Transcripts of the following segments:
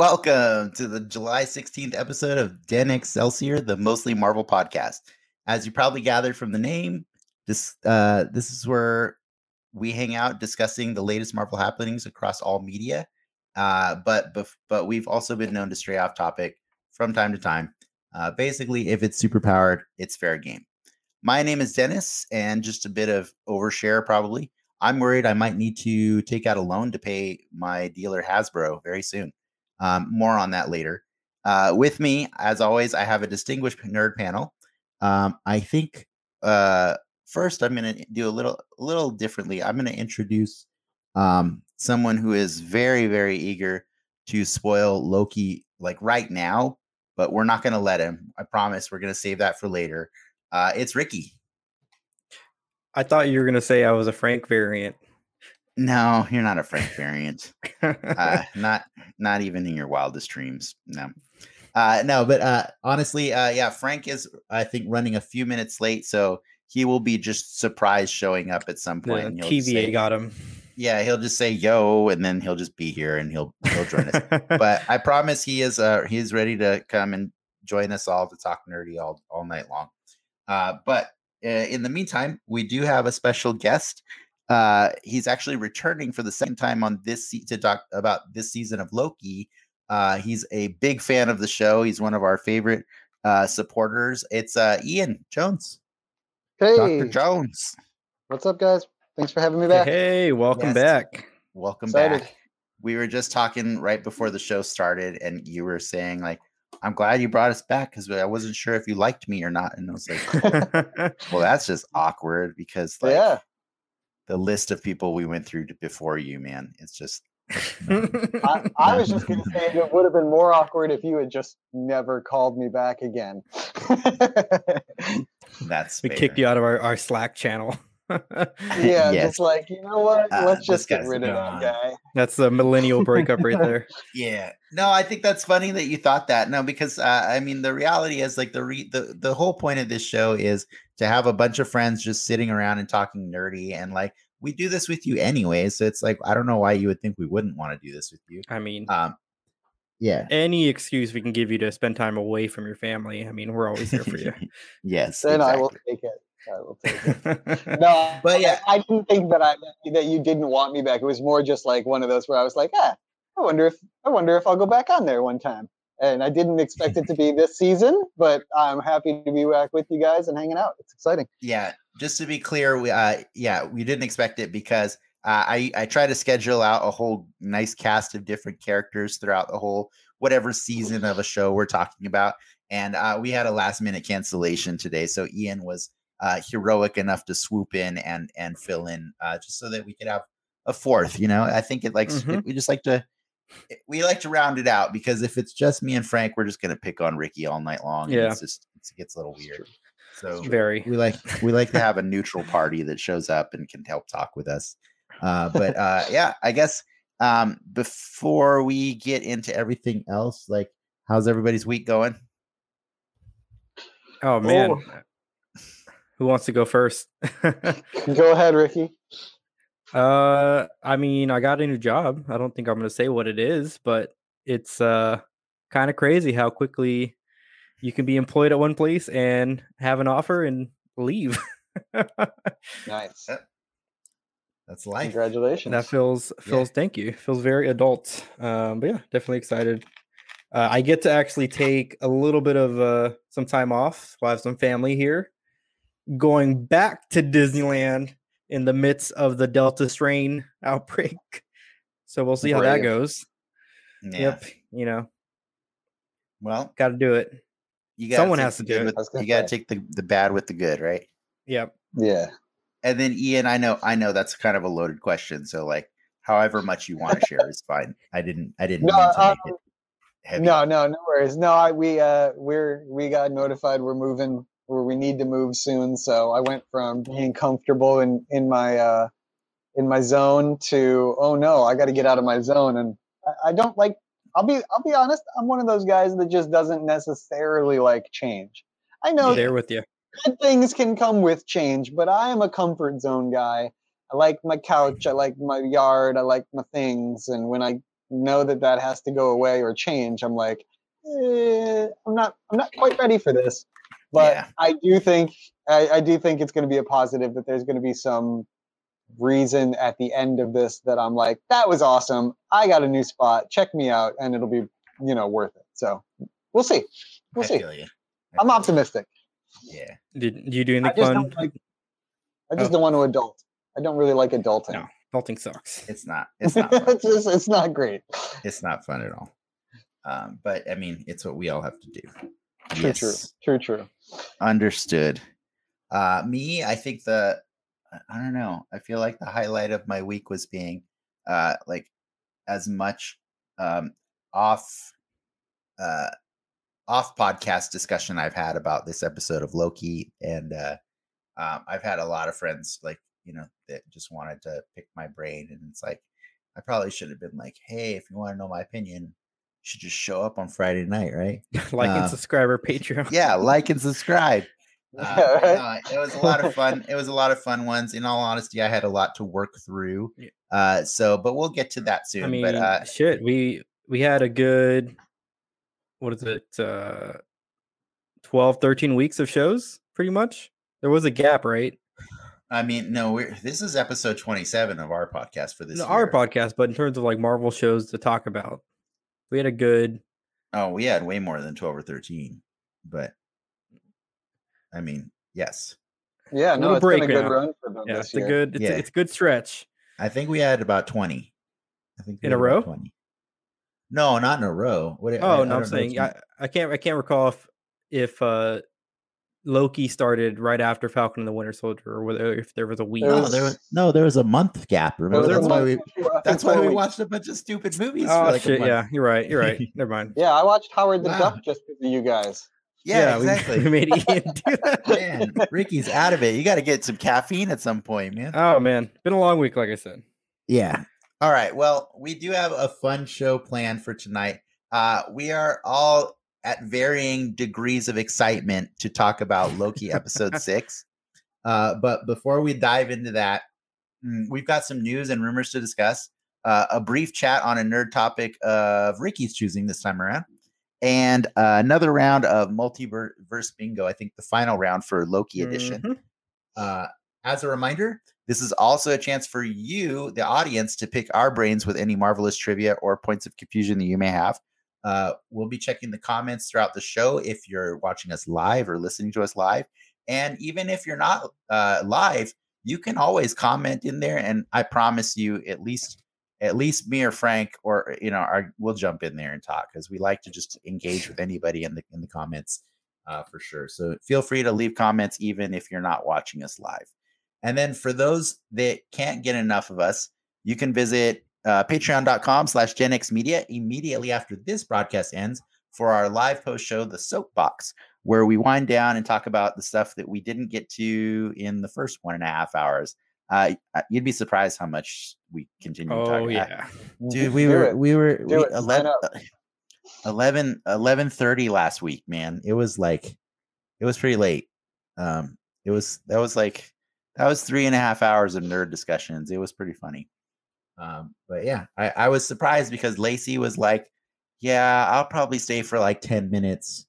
Welcome to the July 16th episode of Den Excelsior, the mostly Marvel podcast. As you probably gathered from the name, this uh, this is where we hang out discussing the latest Marvel happenings across all media. Uh, but but but we've also been known to stray off topic from time to time. Uh, basically, if it's super powered, it's fair game. My name is Dennis, and just a bit of overshare probably. I'm worried I might need to take out a loan to pay my dealer Hasbro very soon. Um, more on that later. Uh, with me, as always, I have a distinguished nerd panel. Um, I think uh, first I'm going to do a little a little differently. I'm going to introduce um, someone who is very very eager to spoil Loki like right now, but we're not going to let him. I promise. We're going to save that for later. Uh, it's Ricky. I thought you were going to say I was a Frank variant. No, you're not a Frank variant. uh, not not even in your wildest dreams. No. Uh, no, but uh, honestly, uh, yeah, Frank is I think running a few minutes late, so he will be just surprised showing up at some point. and TVA say, got him. Yeah, he'll just say yo, and then he'll just be here and he'll he'll join us. but I promise he is uh he's ready to come and join us all to talk nerdy all all night long. Uh, but uh, in the meantime, we do have a special guest. Uh, he's actually returning for the second time on this se- to talk about this season of Loki. Uh, he's a big fan of the show. He's one of our favorite uh, supporters. It's uh, Ian Jones. Hey, Dr. Jones. What's up, guys? Thanks for having me back. Hey, welcome yes. back. Welcome Excited. back. We were just talking right before the show started, and you were saying like, "I'm glad you brought us back because I wasn't sure if you liked me or not." And I was like, "Well, that's just awkward because like, yeah, the list of people we went through before you, man, it's just I, I, was just going to say it would have been more awkward if you had just never called me back again. That's we fair. kicked you out of our, our Slack channel. yeah, yes. just like you know what? Uh, Let's just get rid of that guy. That's the millennial breakup right there. yeah, no, I think that's funny that you thought that. No, because uh, I mean, the reality is like the re- the the whole point of this show is to have a bunch of friends just sitting around and talking nerdy and like we do this with you anyway. So it's like I don't know why you would think we wouldn't want to do this with you. I mean, um, yeah, any excuse we can give you to spend time away from your family. I mean, we're always here for you. yes, then exactly. I will take it. I will take it. no, but yeah, I, I, didn't think that I that you didn't want me back. It was more just like one of those where I was like, ah, I wonder if I wonder if I'll go back on there one time. And I didn't expect it to be this season, but I'm happy to be back with you guys and hanging out. It's exciting. Yeah, just to be clear, we, uh, yeah, we didn't expect it because uh, I I try to schedule out a whole nice cast of different characters throughout the whole whatever season of a show we're talking about, and uh, we had a last minute cancellation today, so Ian was uh, heroic enough to swoop in and and fill in uh, just so that we could have a fourth. You know, I think it like mm-hmm. it, we just like to we like to round it out because if it's just me and Frank, we're just gonna pick on Ricky all night long. Yeah, it's just it gets a little weird. So very we like we like to have a neutral party that shows up and can help talk with us. Uh, but uh, yeah, I guess um, before we get into everything else, like how's everybody's week going? Oh man, oh. who wants to go first? go ahead, Ricky. Uh, I mean, I got a new job. I don't think I'm gonna say what it is, but it's uh kind of crazy how quickly you can be employed at one place and have an offer and leave. nice. That's life. Congratulations. That feels feels yeah. thank you. Feels very adult. Um, but yeah, definitely excited. Uh, I get to actually take a little bit of uh, some time off. I have some family here. Going back to Disneyland in the midst of the Delta strain outbreak. So we'll see Brave. how that goes. Yeah. Yep. You know. Well, got to do it. You got Someone has to do it. With, you got to take the, the bad with the good, right? Yep. Yeah. And then Ian, I know, I know that's kind of a loaded question. So like, however much you want to share is fine. I didn't, I didn't. No, um, no, no, no worries. No, I, we, uh, we're, we got notified we're moving where we need to move soon. So I went from being comfortable in, in my, uh, in my zone to, oh no, I got to get out of my zone. And I, I don't like I'll be I'll be honest. I'm one of those guys that just doesn't necessarily like change. I know there with you. Good things can come with change, but I am a comfort zone guy. I like my couch. I like my yard. I like my things. And when I know that that has to go away or change, I'm like, eh, I'm not I'm not quite ready for this. But Yeah. I do think I, I do think it's going to be a positive that there's going to be some reason at the end of this that I'm like, that was awesome. I got a new spot. Check me out, and it'll be you know worth it. So we'll see. We'll I see. feel you. I I'm feel you. optimistic. Yeah. Did, did you do I anything just fun? like. I just Oh. don't want to adult. I don't really like adulting. No. Adulting sucks. It's not. It's not. it's just it's not great. it's not fun at all. Um, but I mean, it's what we all have to do. True, true, true, true. Understood. Uh, me, I think the I- don't know. I feel like the highlight of my week was being uh like as much um off uh off podcast discussion I've had about this episode of Loki and uh um, I've had a lot of friends like you know that just wanted to pick my brain and it's like I probably should have been like hey if you want to know my opinion should just show up on Friday night right like and subscribe subscriber Patreon. yeah like and subscribe uh, Yeah, right? no, it was a lot of fun. It was a lot of fun ones. In all honesty, I had a lot to work through. Yeah. Uh, so, but we'll get to that soon. I mean, but uh, shit, we we had a good what is it? Uh 12 13 weeks of shows pretty much. There was a gap, right? I mean, no, we're this is episode twenty-seven of our podcast for this. No, our podcast, but in terms of like Marvel shows to talk about, we had a good Oh, we had way more than twelve or thirteen, but I mean, yes, Yeah, no, Little it's been a break good now. run for them yeah, this it's a good it's, Yeah. a, it's a good stretch. I think we had about twenty. I think In a row? Twenty. No, not in a row. What? I- I Oh, no, don't I'm saying I, I can't I can't recall if if uh Loki started right after Falcon and the Winter Soldier or whether if there was a week. No, there was no, there was a month gap. Remember, that's why we that's why we watched a bunch of stupid movies. Oh like shit, yeah, you're right. You're right. Never mind. Yeah, I watched Howard the Wow. Duck just because of you guys. Yeah, we- exactly. We, made Ian do that. man, Ricky's out of it. You got to get some caffeine at some point, man. Oh man, been a long week, like I said. Yeah. All right. Well, we do have a fun show planned for tonight. Uh, we are all at varying degrees of excitement to talk about Loki episode six. Uh, but before we dive into that, mm, we've got some news and rumors to discuss. Uh, a brief chat on a nerd topic of Ricky's choosing this time around, and uh, another round of multiverse bingo. I think the final round for Loki edition. Mhm. Uh, as a reminder, this is also a chance for you, the audience, to pick our brains with any marvelous trivia or points of confusion that you may have. Uh, we'll be checking the comments throughout the show if you're watching us live or listening to us live. And even if you're not uh, live, you can always comment in there, and I promise you, at least at least me or Frank or you know, our, we'll jump in there and talk because we like to just engage with anybody in the in the comments uh, for sure. So feel free to leave comments even if you're not watching us live. And then for those that can't get enough of us, you can visit uh, patreon.com slash Gen X Media immediately after this broadcast ends for our live post show, The Soapbox, where we wind down and talk about the stuff that we didn't get to in the first one and a half hours. Uh, you'd be surprised how much we continue to talk Oh about. yeah. Dude, we were it. we were Do we, it. Sign 11, 11 11:30 last week, man. It was like it was pretty late. Um it was that was like that was three and a half hours of nerd discussions. It was pretty funny. Um, but yeah, I, I was surprised because Lacey was like, Yeah, I'll probably stay for like 10 minutes.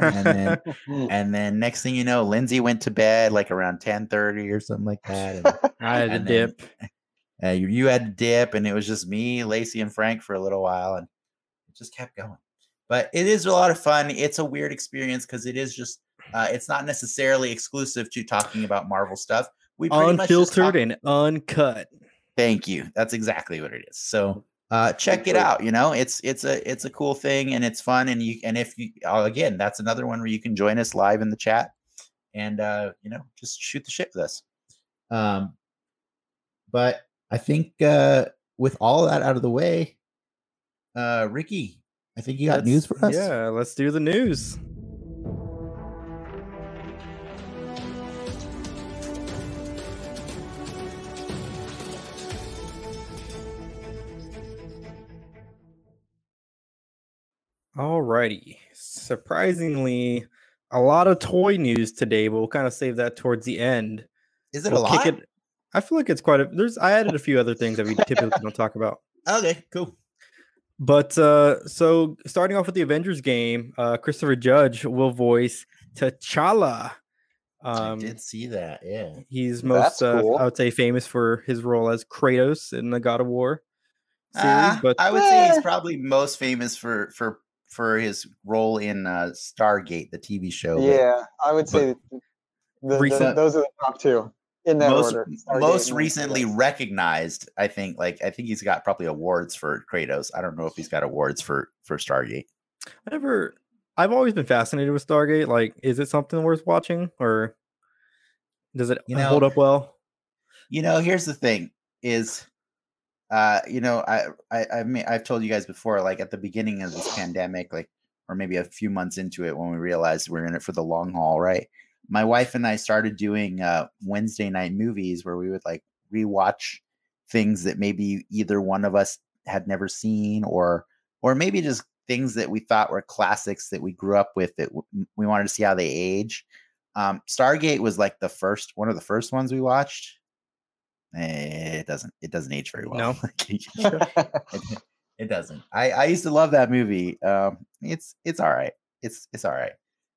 And then and then next thing you know, Lindsay went to bed like around 10 30 or something like that. And I had a And then- dip. uh, you, you had to dip, and it was just me, Lacey, and Frank for a little while, and it just kept going. But it is a lot of fun. It's a weird experience because it is just, uh, it's not necessarily exclusive to talking about Marvel stuff. We much talk- Unfiltered and uncut. Thank you. That's exactly what it is. So uh, check it out. You know, it's it's a it's a cool thing and it's fun. And you and if you uh, again, that's another one where you can join us live in the chat and uh, you know just shoot the shit with us. Um, but I think uh, with all that out of the way, uh, Ricky, I think you got Let's- news for us. Yeah, let's do the news. Alrighty. Surprisingly, a lot of toy news today, but we'll kind of save that towards the end. Is it We'll a lot? it- I feel like it's quite a there's I added a few other things that we typically don't talk about. Okay, cool. But uh, so starting off with the Avengers game, uh, Christopher Judge will voice T'Challa. Um, I did see that. Yeah, he's most uh, cool. I would say famous for his role as Kratos in the God of War series. Uh, but I would eh. say he's probably most famous for for for his role in uh, Stargate, the TV show. Yeah, but, I would say the, the, the, those are the top two in that most, order. Stargate most recently recognized, I think. Like I think he's got probably awards for Kratos. I don't know if he's got awards for for Stargate. I never. I've always been fascinated with Stargate. Like, is it something worth watching, or does it you know, hold up well? You know, here's the thing: is uh, you know, I I I've, I've told you guys before, like at the beginning of this pandemic, like or maybe a few months into it, when we realized we're in it for the long haul, right? my wife and I started doing uh, Wednesday night movies where we would like rewatch things that maybe either one of us had never seen or or maybe just things that we thought were classics that we grew up with that w- we wanted to see how they age. Um, Stargate was like the first one of the first ones we watched. Eh, it doesn't it doesn't age very well. No, it, it, doesn't. I I used to love that movie. Um, it's it's all right. It's it's all right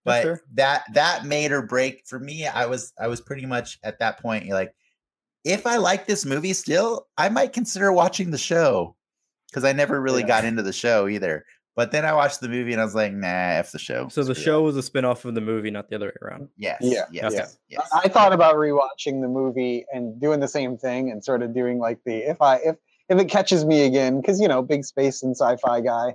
but sure. that that made or break for me i was i was pretty much at that point You're like if i like this movie still i might consider watching the show because i never really yeah. got into the show either but then i watched the movie and i was like nah f the show so the show was a spin-off of the movie not the other way around yes yeah yes, okay. yes. i thought about rewatching the movie and doing the same thing and sort of doing like the if i if if it catches me again because you know big space and sci-fi guy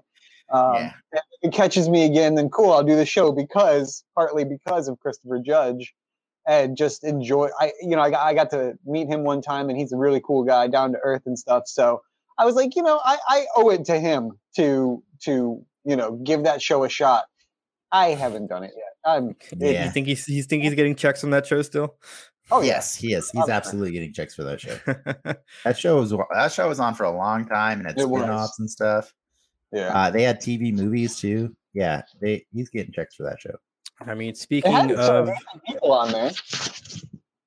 um, yeah. If it catches me again, then cool, I'll do the show because partly because of Christopher Judge and just enjoy. I, you know, I got, I got to meet him one time and he's a really cool guy, down to earth and stuff. So I was like, you know, I, I owe it to him to, to, you know, give that show a shot. I haven't done it yet. I'm, yeah. You think he's, you think he's getting checks on that show still? Oh yes, he is. He's absolutely getting checks for that show. that show was that show was on for a long time and it's it spin-offs and stuff. Yeah. Uh, they had TV movies too. Yeah, they he's getting checks for that show. I mean, speaking of people on there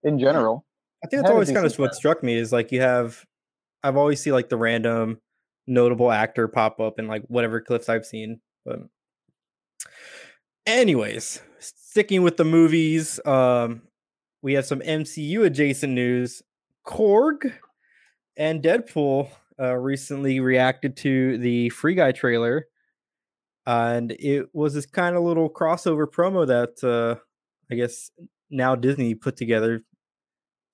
in general, I think that's always kind of what struck me is like you have. I've always see like the random notable actor pop up in like whatever clips I've seen. But anyways, sticking with the movies, um, we have some MCU adjacent news. Korg and Deadpool uh, recently reacted to the Free Guy trailer, and it was this kind of little crossover promo that uh, I guess now Disney put together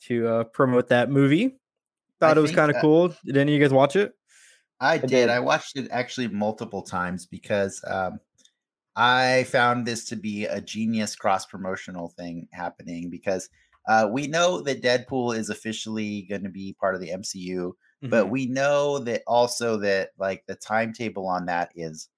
to uh, promote that movie. Thought I it was kind of cool. Did any of you guys watch it? I did. I did. I watched it actually multiple times because um, I found this to be a genius cross promotional thing happening because uh, we know that Deadpool is officially going to be part of the MCU. Mm-hmm. But we know that also that like the timetable on that is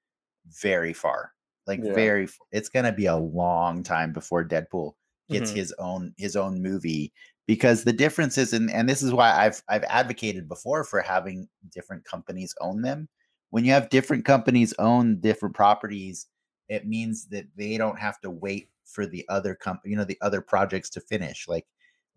very far. Like yeah. very it's going to be a long time before Deadpool gets mm-hmm. his own his own movie because the difference is and, and this is why I've I've advocated before for having different companies own them. When you have different companies own different properties, it means that they don't have to wait for the other company, you know, the other projects to finish. Like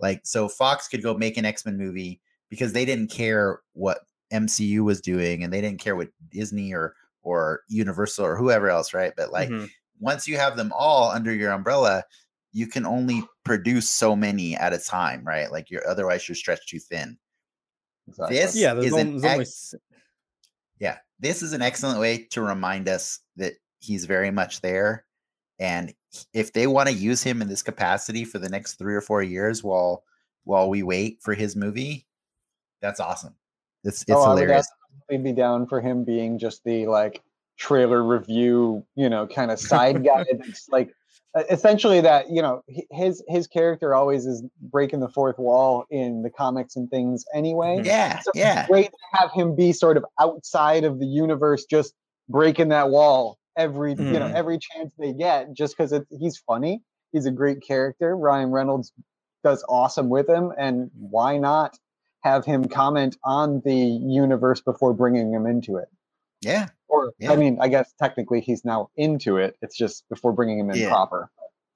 like so Fox could go make an X-Men movie because they didn't care what MCU was doing and they didn't care what Disney or or Universal or whoever else, right? But like mm-hmm. once you have them all under your umbrella, you can only produce so many at a time, right? Like you're otherwise you're stretched too thin. Exactly. This yeah, is an ex- yeah, this is an excellent way to remind us that he's very much there. And if they want to use him in this capacity for the next three or four years while while we wait for his movie, that's awesome. It's it's oh, hilarious. I would be down for him being just the like trailer review, you know, kind of side guy. That's like essentially that you know his his character always is breaking the fourth wall in the comics and things anyway. Mm-hmm. Yeah, so yeah. great to have him be sort of outside of the universe, just breaking that wall every mm. you know mm. every chance they get, just because he's funny. He's a great character. Ryan Reynolds does awesome with him, and why not have him comment on the universe before bringing him into it. Yeah. Or yeah. I mean, I guess technically he's now into it. It's just before bringing him in yeah. proper.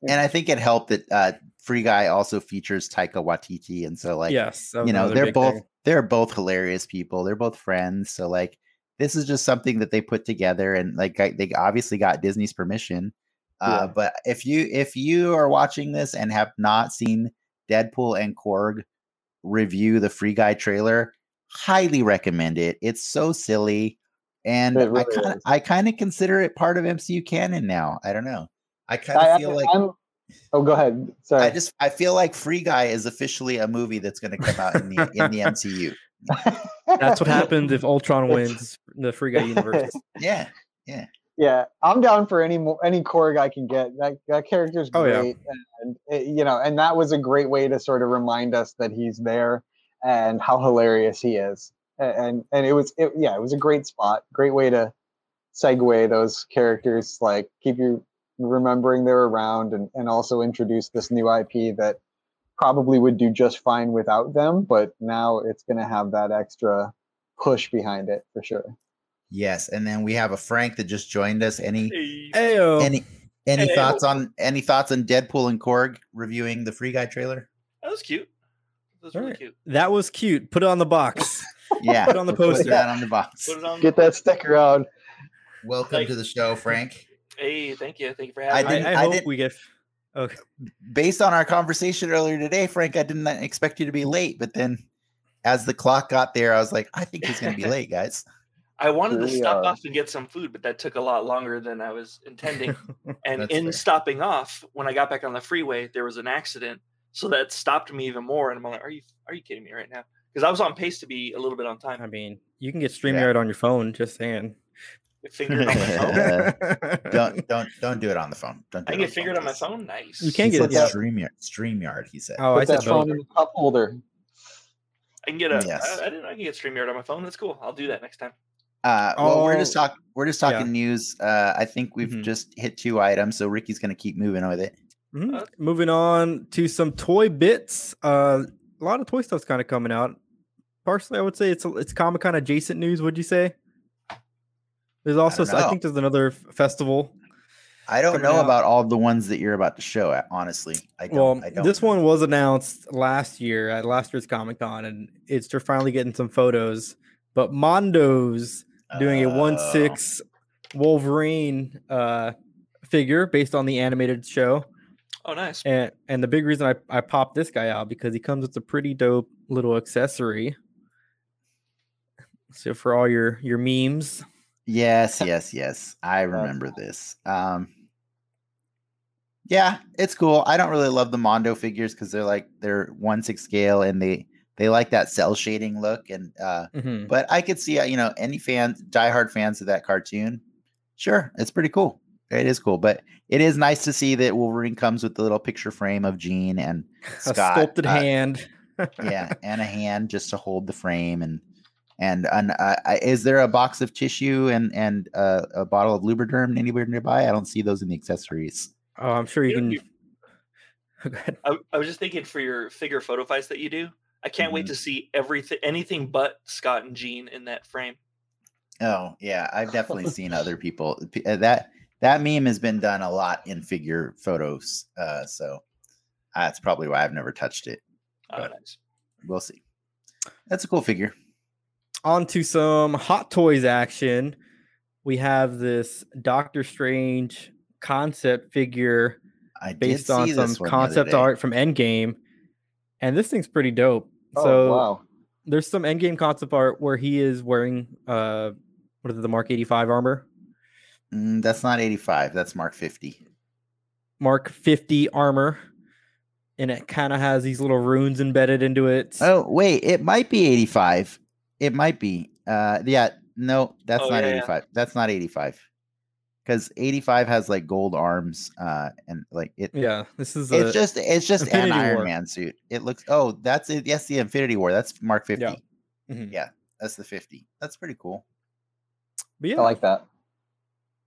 And I think it helped that uh, Free Guy also features Taika Waititi, and so like, yes, you know, they're both thing. they're both hilarious people. They're both friends, so like, this is just something that they put together, and like they obviously got Disney's permission. Uh, yeah. But if you if you are watching this and have not seen Deadpool and Korg review the Free Guy trailer, highly recommend it. It's so silly, and really I kind of I kind of consider it part of MCU canon now. I don't know. I kind of feel I, like. I'm, oh, go ahead. Sorry. I just I feel like Free Guy is officially a movie that's going to come out in the in the MCU. That's what happens if Ultron wins the Free Guy universe. Yeah, yeah, yeah. I'm down for any any Korg I can get. That that character's great, oh, yeah. and it, you know, and that was a great way to sort of remind us that he's there and how hilarious he is. And and it was it, yeah, it was a great spot, great way to segue those characters, like keep you remembering they're around, and and also introduce this new IP that probably would do just fine without them, but now it's going to have that extra push behind it for sure. Yes, and then we have a Frank that just joined us. Any Ayo. any any Ayo. thoughts on any thoughts on Deadpool and Korg reviewing the Free Guy trailer? That was cute. That was really right. cute. That was cute. Put it on the box. yeah, put on the poster. Put that on the box. On Get that sticker out. Welcome to the show, Frank. Hey, thank you. Thank you for having I me. I, I, I hope we get Okay. Based on our conversation earlier today, Frank, I didn't expect you to be late, but then as the clock got there, I was like, I think he's going to be late, guys. I wanted to stop uh, off and get some food, but that took a lot longer than I was intending. And in fair. stopping off, when I got back on the freeway, there was an accident, so that stopped me even more. And I'm like, "Are you are you kidding me right now?" Because I was on pace to be a little bit on time. I mean, you can get Streamyard yeah. on your phone. Just saying fingered on my phone. don't don't don't do it on the phone. Don't. Do I get fingered on my phone. Nice. You can't get it. Yeah. Streamyard. Streamyard. He said. Oh, Put I said phone in the cup holder. I can get a. Yes. I, I didn't. I can get Streamyard on my phone. That's cool. I'll do that next time. Uh, well, oh, we're just talking. We're just talking yeah. news. Uh, I think we've mm-hmm. just hit two items, so Ricky's going to keep moving with it. Mm-hmm. Uh, moving on to some toy bits. Uh, a lot of toy stuff's kind of coming out. Partially, I would say it's it's Comic Con adjacent news. Would you say? There's also, I, I, think there's another festival. I don't know out. about all the ones that you're about to show. At, honestly, I don't. Well, I don't this one was announced last year at last year's Comic Con, and it's they're finally getting some photos. But Mondo's doing uh, a one six oh. Wolverine uh, figure based on the animated show. Oh, nice! And and the big reason I I popped this guy out because he comes with a pretty dope little accessory. So for all your your memes, Yes, yes, yes. I remember this. Um, yeah, it's cool. I don't really love the Mondo figures because they're like they're one six scale and they they like that cell shading look. And uh, mm-hmm. but I could see uh, you know any fans, diehard fans of that cartoon. Sure, it's pretty cool. It is cool, but it is nice to see that Wolverine comes with the little picture frame of Jean and Scott, a sculpted uh, hand. yeah, and a hand just to hold the frame and and, and uh, is there a box of tissue and and uh, a bottle of Lubriderm anywhere nearby? I don't see those in the accessories. Oh, I'm sure you can. I, I, was just thinking for your figure photo fights that you do. I can't mm-hmm. wait to see everything, anything but Scott and Jean in that frame. Oh yeah, I've definitely seen other people uh, that that meme has been done a lot in figure photos. Uh, so that's probably why I've never touched it. Oh, nice. We'll see. That's a cool figure on to some Hot Toys action. We have this Doctor Strange concept figure I based on some concept art from Endgame, and this thing's pretty dope. Oh, so wow. there's some Endgame concept art where he is wearing uh what is it, the Mark 85 armor? Mm, that's not 85. That's Mark 50. Mark 50 armor. And it kind of has these little runes embedded into it. Oh, wait, it might be 85. It might be. Uh, yeah, no, that's oh, not yeah, 85. Yeah. That's not 85. Because 85 has like gold arms, uh, and like it. Yeah, this is. It's just it's just Infinity an Iron War. Man suit. It looks. Oh, that's it. Yes, the Infinity War. That's Mark 50. Yeah, mm-hmm. yeah that's the 50. That's pretty cool. But yeah, I like that.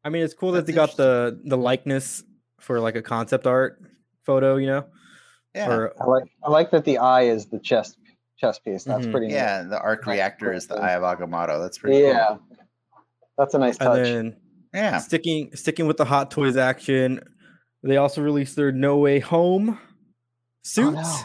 I mean, it's cool that's that they got the the likeness for like a concept art photo. You know. Yeah. Or, I like I like that the eye is the chest chess piece. That's mm-hmm. pretty. Yeah, neat. the arc reactor is the Eye of Agamotto. That's pretty. Yeah, cool. that's a nice touch. Then, yeah, sticking sticking with the Hot Toys action, they also released their No Way Home suit. Oh, no.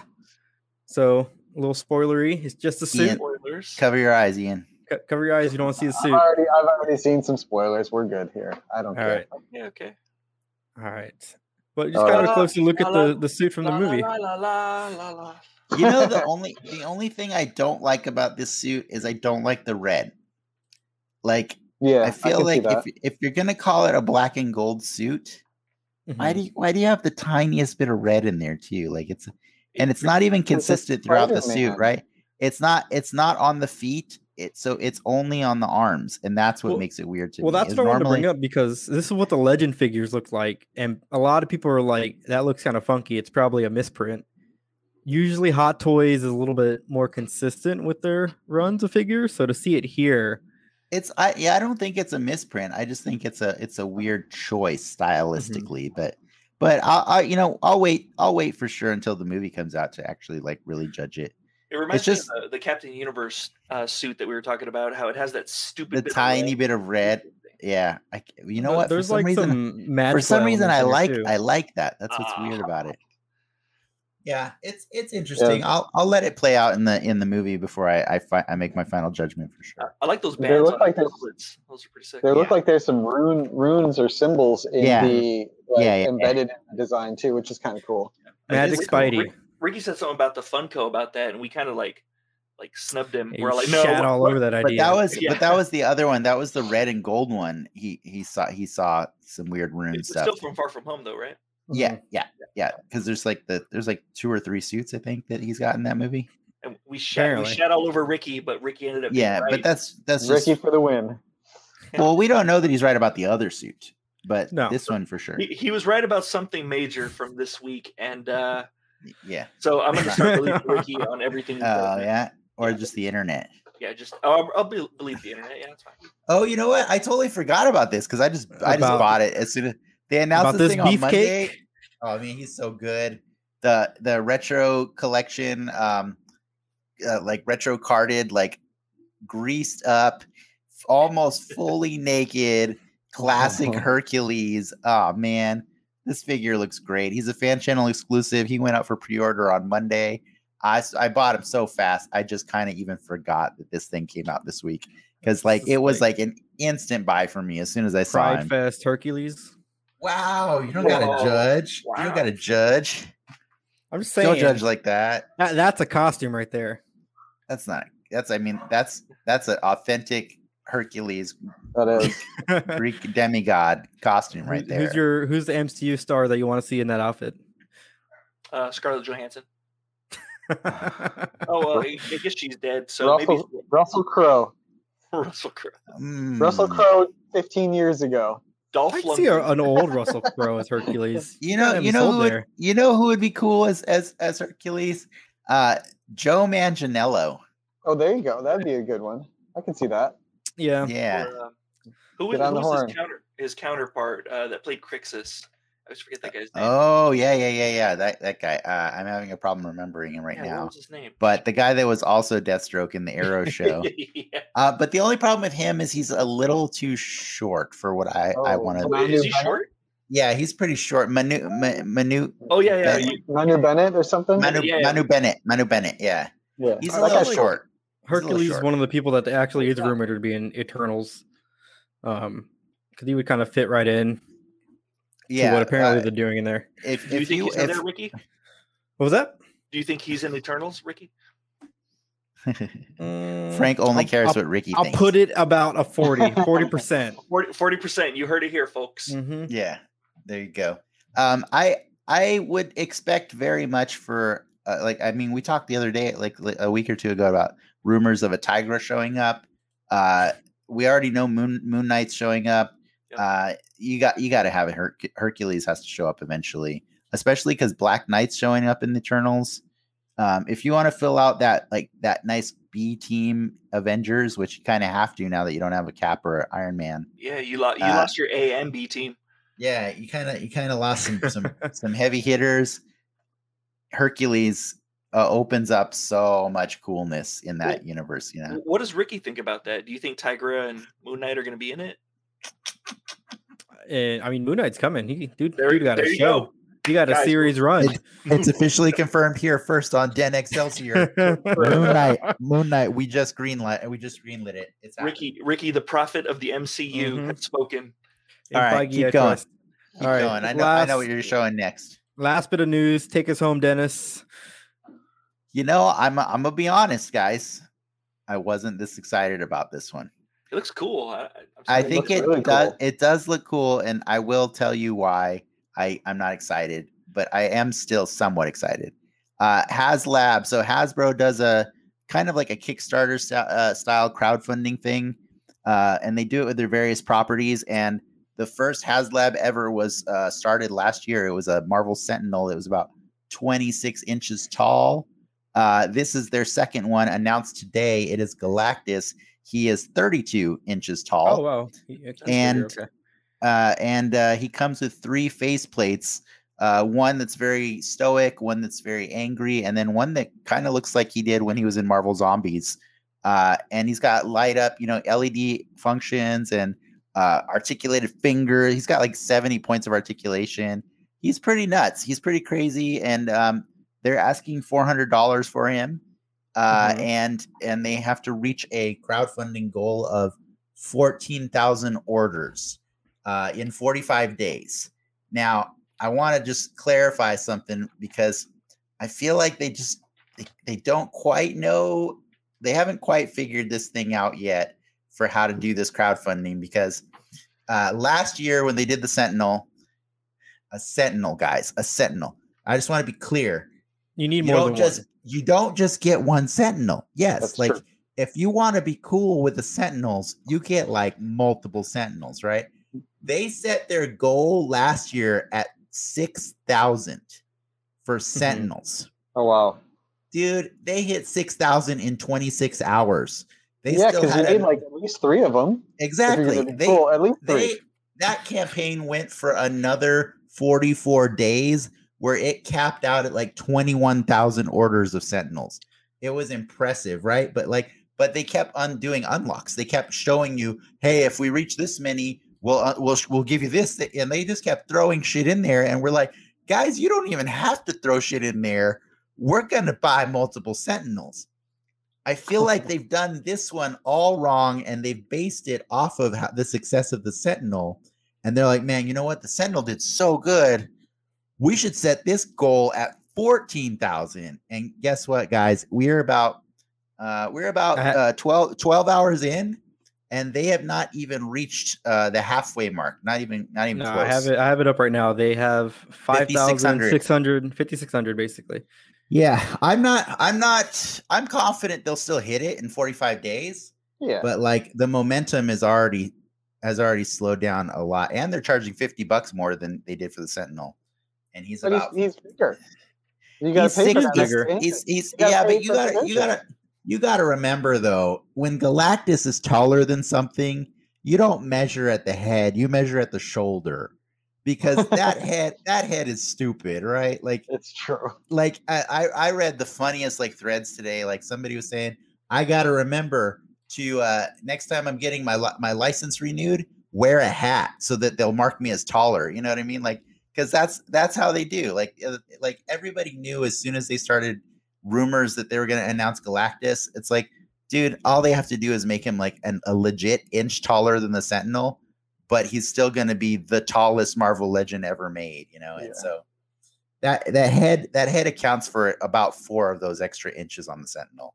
So a little spoilery. It's just a suit. Ian, cover your eyes, Ian. cover your eyes. You don't want to see the suit. I've already, I've already seen some spoilers. We're good here. I don't All care. right. Yeah, okay. All right. But just All kind of right. a closer look at La, la, the, the suit from the La, movie. You know the only the only thing I don't like about this suit is I don't like the red. Like Yeah, I feel see like if if you're gonna call it a black and gold suit, why Mhm. do you, why do you have the tiniest bit of red in there too? Like it's and it's not even consistent throughout the suit, right? It's not it's not on the feet. It so it's only on the arms, and that's what Well- makes it weird to Well, me. that's is what I wanted to normally- bring up because this is what the legend figures look like, and a lot of people are like, "That looks kind of funky." It's probably a misprint. Usually, Hot Toys is a little bit more consistent with their runs of figures, so to see it here, It's I yeah, I don't think it's a misprint. I just think it's a it's a weird choice stylistically, but but I'll, I you know I'll wait I'll wait for sure until the movie comes out to actually like really judge it. It reminds just- me of the, the Captain Universe uh, suit that we were talking about. How it has that stupid, The bit tiny red. bit of red. Yeah, I, you know But what? For There's some like reason, some for some reason I like too. I like that. That's what's Ah. weird about it. Yeah, it's it's interesting. I'll I'll let it play out in the in the movie before I I, fi- I make my final judgment for sure. I like those bands They bands. look like the. Those are pretty sick. They look Yeah. like there's some rune runes or symbols in Yeah. the like, Yeah, yeah, yeah. embedded in the design too, which is kind of cool. Magic it's- Spidey. Rick- Ricky said something about the Funko about that, and we kind of like like snubbed him. He We're like, no, shat what- all over that idea. But that was Yeah. but that was the other one. That was the red and gold one. He he saw he saw some weird rune It's stuff. still from Far From Home, though, right? Yeah, Mhm. yeah, yeah. Because there's like the there's like two or three suits I think that he's got in that movie. And we shat, we Apparently. shat all over Ricky, but Ricky ended up. being Yeah, right. but that's that's just Ricky for the win. well, we don't know that he's right about the other suit, but No. this one for sure. he, he was right about something major from this week, and uh, Yeah. so I'm going to start believing Ricky on everything. Oh says yeah, or Yeah. just the internet. yeah, just oh, I'll, I'll be, believe the internet. Yeah, that's fine. Oh, you know what? I totally forgot about this because I just I just About- bought it as soon as they announced this this thing on beefcake? Monday. Oh, I mean, he's so good. The the retro collection, um, uh, like retro carded, like greased up, almost fully naked, classic Hercules. Oh man, this figure looks great. He's a fan channel exclusive. He went out for pre order on Monday. I, I bought him so fast. I just kind of even forgot that this thing came out this week because like it was like- like an instant buy for me as soon as I saw Pride him. Fest Hercules. Wow, you don't Whoa. gotta judge. You Wow. don't gotta judge. I'm just saying. Don't judge like that. that- that's a costume right there. That's not. That's. I mean, that's that's an authentic Hercules That is. Greek demigod costume right Who's- there. Who's your who's the MCU star that you want to see in that outfit? Uh, Scarlett Johansson. Oh, well, I I guess she's dead. So maybe Russell Russell Crowe. Russell Crowe. Russell Mm. Crowe 15 years ago. Dolph I see a- an old Russell Crowe as Hercules. You know, you know, who would, there. you know who would be cool as as as Hercules? Uh, Joe Manganiello. Oh, there you go. That'd be a good one. I can see that. Yeah. Yeah. Or, um, who Get was, who was his, counter, his counterpart uh, that played Crixus? I always forget that guy's name. Oh yeah, yeah, yeah, yeah. That that guy. Uh, I'm having a problem remembering him right yeah, What now. was his name? But the guy that was also Deathstroke in the Arrow show. yeah. Uh, but the only problem with him is he's a little too short for what I, I Oh, want to. is he short? Yeah, he's pretty short. Manu Manu Oh yeah, yeah. Ben- you- Manu Bennett or something? Manu, Yeah. Manu Bennett. Manu Bennett. Yeah, Yeah. he's I a like little short. He's a little Hercules is one of the people that actually is Yeah. rumored to be in Eternals. Um, because he would kind of fit right in Yeah. to what apparently uh, they're doing in there. if Do you if think you he's in there, Ricky? What was that? Do you think he's in Eternals, Ricky? Mm, Frank only cares I'll, what Ricky I'll thinks. put it about a 40 40%. 40 percent. You heard it here, folks. Mm-hmm. Yeah, there you go. Um, I I would expect very much for uh, like I mean we talked the other day like li- a week or two ago about rumors of a Tigra showing up. Uh, we already know Moon Moon Knight's showing up. Yep. Uh, you got you got to have it. Her- Hercules has to show up eventually, especially because Black Knight's showing up in the Eternals. Um, if you want to fill out that like that nice B team Avengers, which you kind of have to now that you don't have a Cap or Iron Man. Yeah, you, lost you Uh, lost your A and B team. Yeah, you kind of you kind of lost some some some heavy hitters. Hercules uh, opens up so much coolness in that Well, universe. You know, What does Ricky think about that? Do you think Tigra and Moon Knight are going to be in it? And I mean, Moon Knight's coming. He dude, There, dude got there a you show. go. You got a Guys, series run. It's, it's officially confirmed here first on Den Excelsior. Moon Knight. Moon Knight. We just greenlit. We just greenlit it. It's Ricky. Ricky, the prophet of the MCU, mm-hmm. has spoken. All right, keep going. Keep All right, going. I know. Last, I know what you're showing next. Last bit of news. Take us home, Dennis. You know, I'm. I'm gonna be honest, guys. I wasn't this excited about this one. It looks cool. I, I think it, really does. Cool. It does look cool, and I will tell you why I I'm not excited, but I am still somewhat excited. Uh, HasLab. So Hasbro does a kind of like a Kickstarter st- uh, style crowdfunding thing, uh, and they do it with their various properties. And the first HasLab ever was uh, started last year. It was a Marvel Sentinel. It was about 26 inches tall. Uh, this is their second one announced today. It is Galactus. He is 32 inches tall. Oh wow! and okay. uh, and uh, he comes with three face plates. Uh, one that's very stoic, one that's very angry, and then one that kind of looks like he did when he was in Marvel Zombies. Uh, and he's got light up, you know, LED functions and uh, articulated finger. He's got like 70 points of articulation. He's pretty nuts. He's pretty crazy, and um, they're asking four hundred dollars for him, uh, mm-hmm. and and they have to reach a crowdfunding goal of fourteen thousand orders uh, in forty five days. Now, I want to just clarify something because I feel like they just they, they don't quite know they haven't quite figured this thing out yet for how to do this crowdfunding because uh, last year when they did the Sentinel, a Sentinel, guys, a Sentinel. I just want to be clear. You need you more don't just one. You don't just get one Sentinel. Yes, That's like true. if you want to be cool with the Sentinels, you get like multiple Sentinels, right? They set their goal last year at six thousand for mm-hmm. Sentinels. Oh wow, dude! They hit six thousand in twenty six hours. They yeah, because you need like at least three of them. Exactly. They, cool. At least three. They, that campaign went for another forty four days where it capped out at like 21,000 orders of Sentinels. It was impressive, right? But like, but they kept undoing unlocks. They kept showing you, hey, if we reach this many, we'll uh, we'll we'll give you this, and they just kept throwing shit in there. And we're like, guys, you don't even have to throw shit in there. We're gonna buy multiple Sentinels. I feel like they've done this one all wrong, and they've based it off of how, the success of the Sentinel. And they're like, man, you know what? The Sentinel did so good we should set this goal at 14,000. And guess what, guys? We're about uh, we're about uh, 12, 12 hours in, and they have not even reached uh, the halfway mark. Not even not even no, close. I have it. I have it up right now. They have 5,600, 5,600 basically. Yeah, I'm not. I'm not. I'm confident they'll still hit it in 45 days. Yeah, but like the momentum is already has already slowed down a lot, and they're charging 50 bucks more than they did for the Sentinel and he's but about he's, he's bigger. You got to pay for bigger. He's, he's yeah, but you got to you got to you got to remember though, when Galactus is taller than something, you don't measure at the head, you measure at the shoulder. Because that head that head is stupid, right? Like it's true. Like I, I read the funniest like threads today. Like somebody was saying, I gotta remember to uh next time I'm getting my my license renewed, wear a hat so that they'll mark me as taller. You know what I mean? Like because that's that's how they do. Like uh, like everybody knew as soon as they started rumors that they were going to announce Galactus. It's like, dude, all they have to do is make him like an, a legit inch taller than the Sentinel, but he's still going to be the tallest Marvel legend ever made. You know, yeah. and so that that head that head accounts for about four of those extra inches on the Sentinel.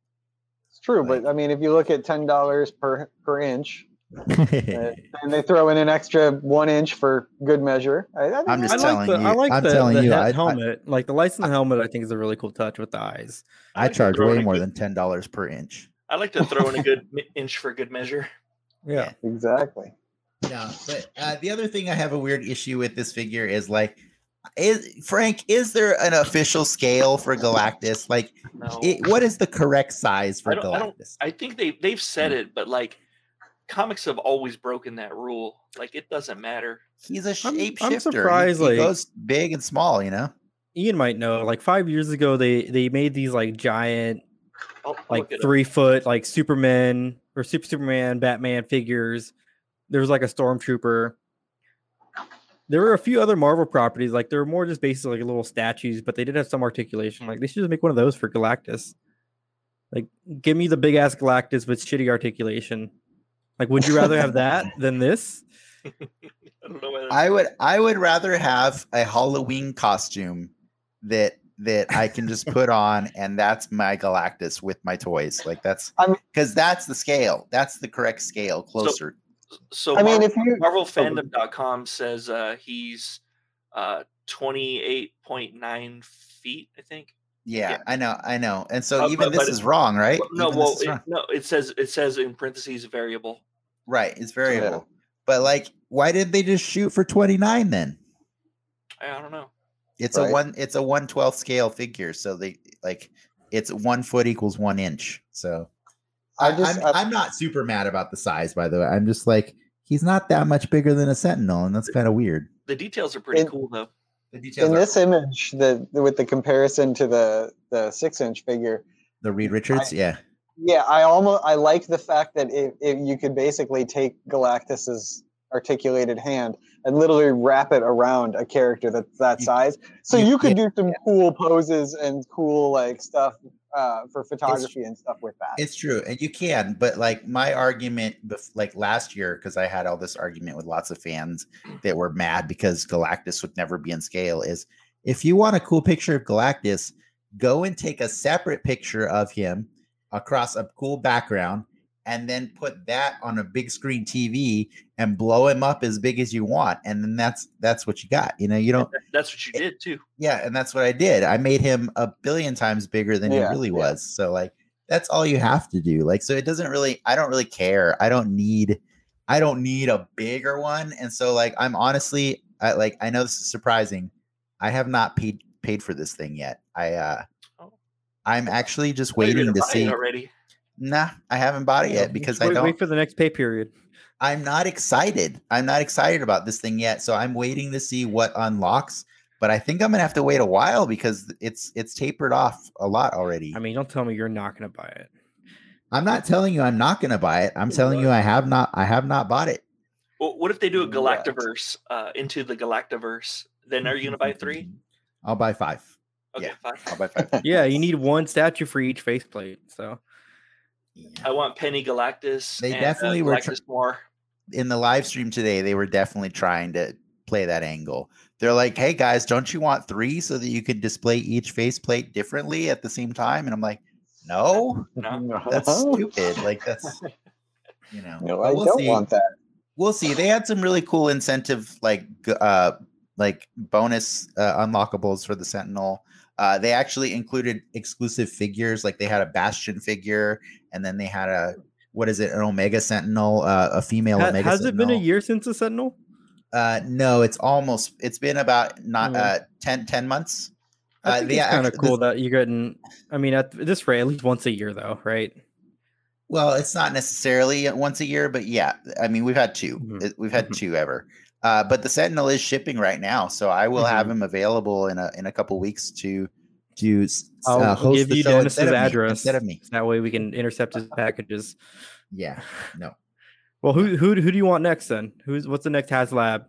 It's true, like, but I mean, if you look at ten dollars per per inch, and they throw in an extra one inch for good measure. I, am just I telling like the, you. I like I'm the, telling the you. I, helmet, I, like the license helmet, I think is a really cool touch with the eyes. I, charge way more good, than ten dollars per inch. I like to throw in a good inch for good measure. Yeah, yeah. exactly. Yeah, but uh, the other thing I have a weird issue with this figure is like is Frank, is there an official scale for Galactus? Like, no. it, what is the correct size for I Galactus? I, I, think they they've said hmm. it, but like comics have always broken that rule. Like it doesn't matter. He's a shape I'm, I'm surprised. He, like, he goes big and small. You know. Ian might know. Like five years ago, they they made these like giant, I'll, I'll like three up. foot like Superman or Super Superman, Batman figures. There was like a stormtrooper. There were a few other Marvel properties, like there were more just basically like little statues, but they did have some articulation. Like they should just make one of those for Galactus. Like, give me the big ass Galactus with shitty articulation. Like, would you rather have that than this? I, I would. I would rather have a Halloween costume that that I can just put on, and that's my Galactus with my toys. Like that's because that's the scale. That's the correct scale, closer. So, so I mean, if you MarvelFandom.com says uh, he's uh, twenty eight point nine feet, I think. Yeah, yeah, I know, I know. And so uh, even but, this but is wrong, right? No, even well, it, no, it says it says in parentheses variable. Right, it's variable. Yeah. But like, why did they just shoot for twenty nine then? I don't know. It's right? a one. It's a one twelfth scale figure, so they like it's one foot equals one inch. So I just, I'm, I'm not super mad about the size, by the way. I'm just like he's not that much bigger than a Sentinel, and that's kind of weird. The details are pretty cool, though in this image, the with the comparison to the the six inch figure, the Reed Richards, I, yeah, yeah, I almost I like the fact that it, it, you could basically take Galactus's articulated hand and literally wrap it around a character that's that size. So you, could do some cool poses and cool like stuff uh, for photography it's, and stuff with that. It's true, and you can. But like my argument, like last year, because I had all this argument with lots of fans that were mad because Galactus would never be in scale. Is if you want a cool picture of Galactus, go and take a separate picture of him across a cool background and then put that on a big screen TV and blow him up as big as you want. And then that's that's what you got. You know, you don't that's what you eh, did too. Yeah, and that's what I did. I made him a billion times bigger than yeah, he really yeah. was. So like that's all you have to do. Like so it doesn't really I don't really care. I don't need I don't need a bigger one. And so like I'm honestly I like I know this is surprising. I have not paid paid for this thing yet. I uh oh. I'm actually just waiting to see already. Nah, I haven't bought it yet because wait, I don't wait for the next pay period. I'm not excited. I'm not excited about this thing yet. So I'm waiting to see what unlocks. But I think I'm gonna have to wait a while because it's it's tapered off a lot already. I mean, don't tell me you're not gonna buy it. I'm not telling you I'm not gonna buy it. I'm telling you I have not I have not bought it. Well, what if they do a Galactiverse uh, into the Galactiverse? Then are you gonna buy three? I'll buy five. Okay, yeah, five. I'll buy five. yeah, you need one statue for each faceplate. So I want Penny Galactus. They and, uh, definitely uh, were tr- more. In the live stream today, they were definitely trying to play that angle. They're like, "Hey guys, don't you want three so that you can display each faceplate differently at the same time?" And I'm like, "No, no. that's stupid. Like that's you know, no, I we'll don't see. want that. We'll see. They had some really cool incentive, like uh, like bonus uh, unlockables for the Sentinel. Uh, they actually included exclusive figures, like they had a Bastion figure, and then they had a what is it, an Omega Sentinel, uh, a female ha- Omega. Has Sentinel. it been a year since the Sentinel? Uh, no, it's almost. It's been about not mm-hmm. uh 10, 10 months. I uh, think uh, it's kind of cool that you're getting. I mean, at this rate, at least once a year, though, right? Well, it's not necessarily once a year, but yeah, I mean, we've had 2 we mm-hmm. We've had mm-hmm. two ever. Uh, but the Sentinel is shipping right now, so I will mm-hmm. have him available in a in a couple weeks to to uh, I'll give you Dennis's address instead of me. That way we can intercept his packages. Yeah. No. Well, who who who do you want next then? Who's what's the next HasLab?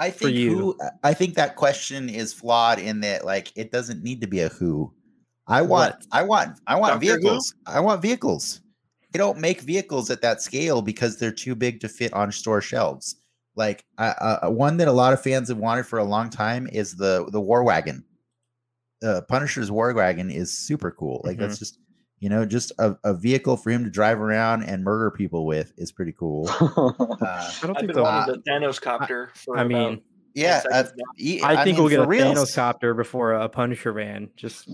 I think who I think that question is flawed in that like it doesn't need to be a who. I want what? I want I want Dr. vehicles. Who? I want vehicles. They don't make vehicles at that scale because they're too big to fit on store shelves. Like uh, uh, one that a lot of fans have wanted for a long time is the the War Wagon. Uh, Punisher's War Wagon is super cool. Like mm-hmm. that's just you know just a, a vehicle for him to drive around and murder people with is pretty cool. Uh, I don't think the Thanos copter. I, I mean, yeah, uh, I, I think mean, we'll get a reals. Thanos copter before a Punisher van. Just,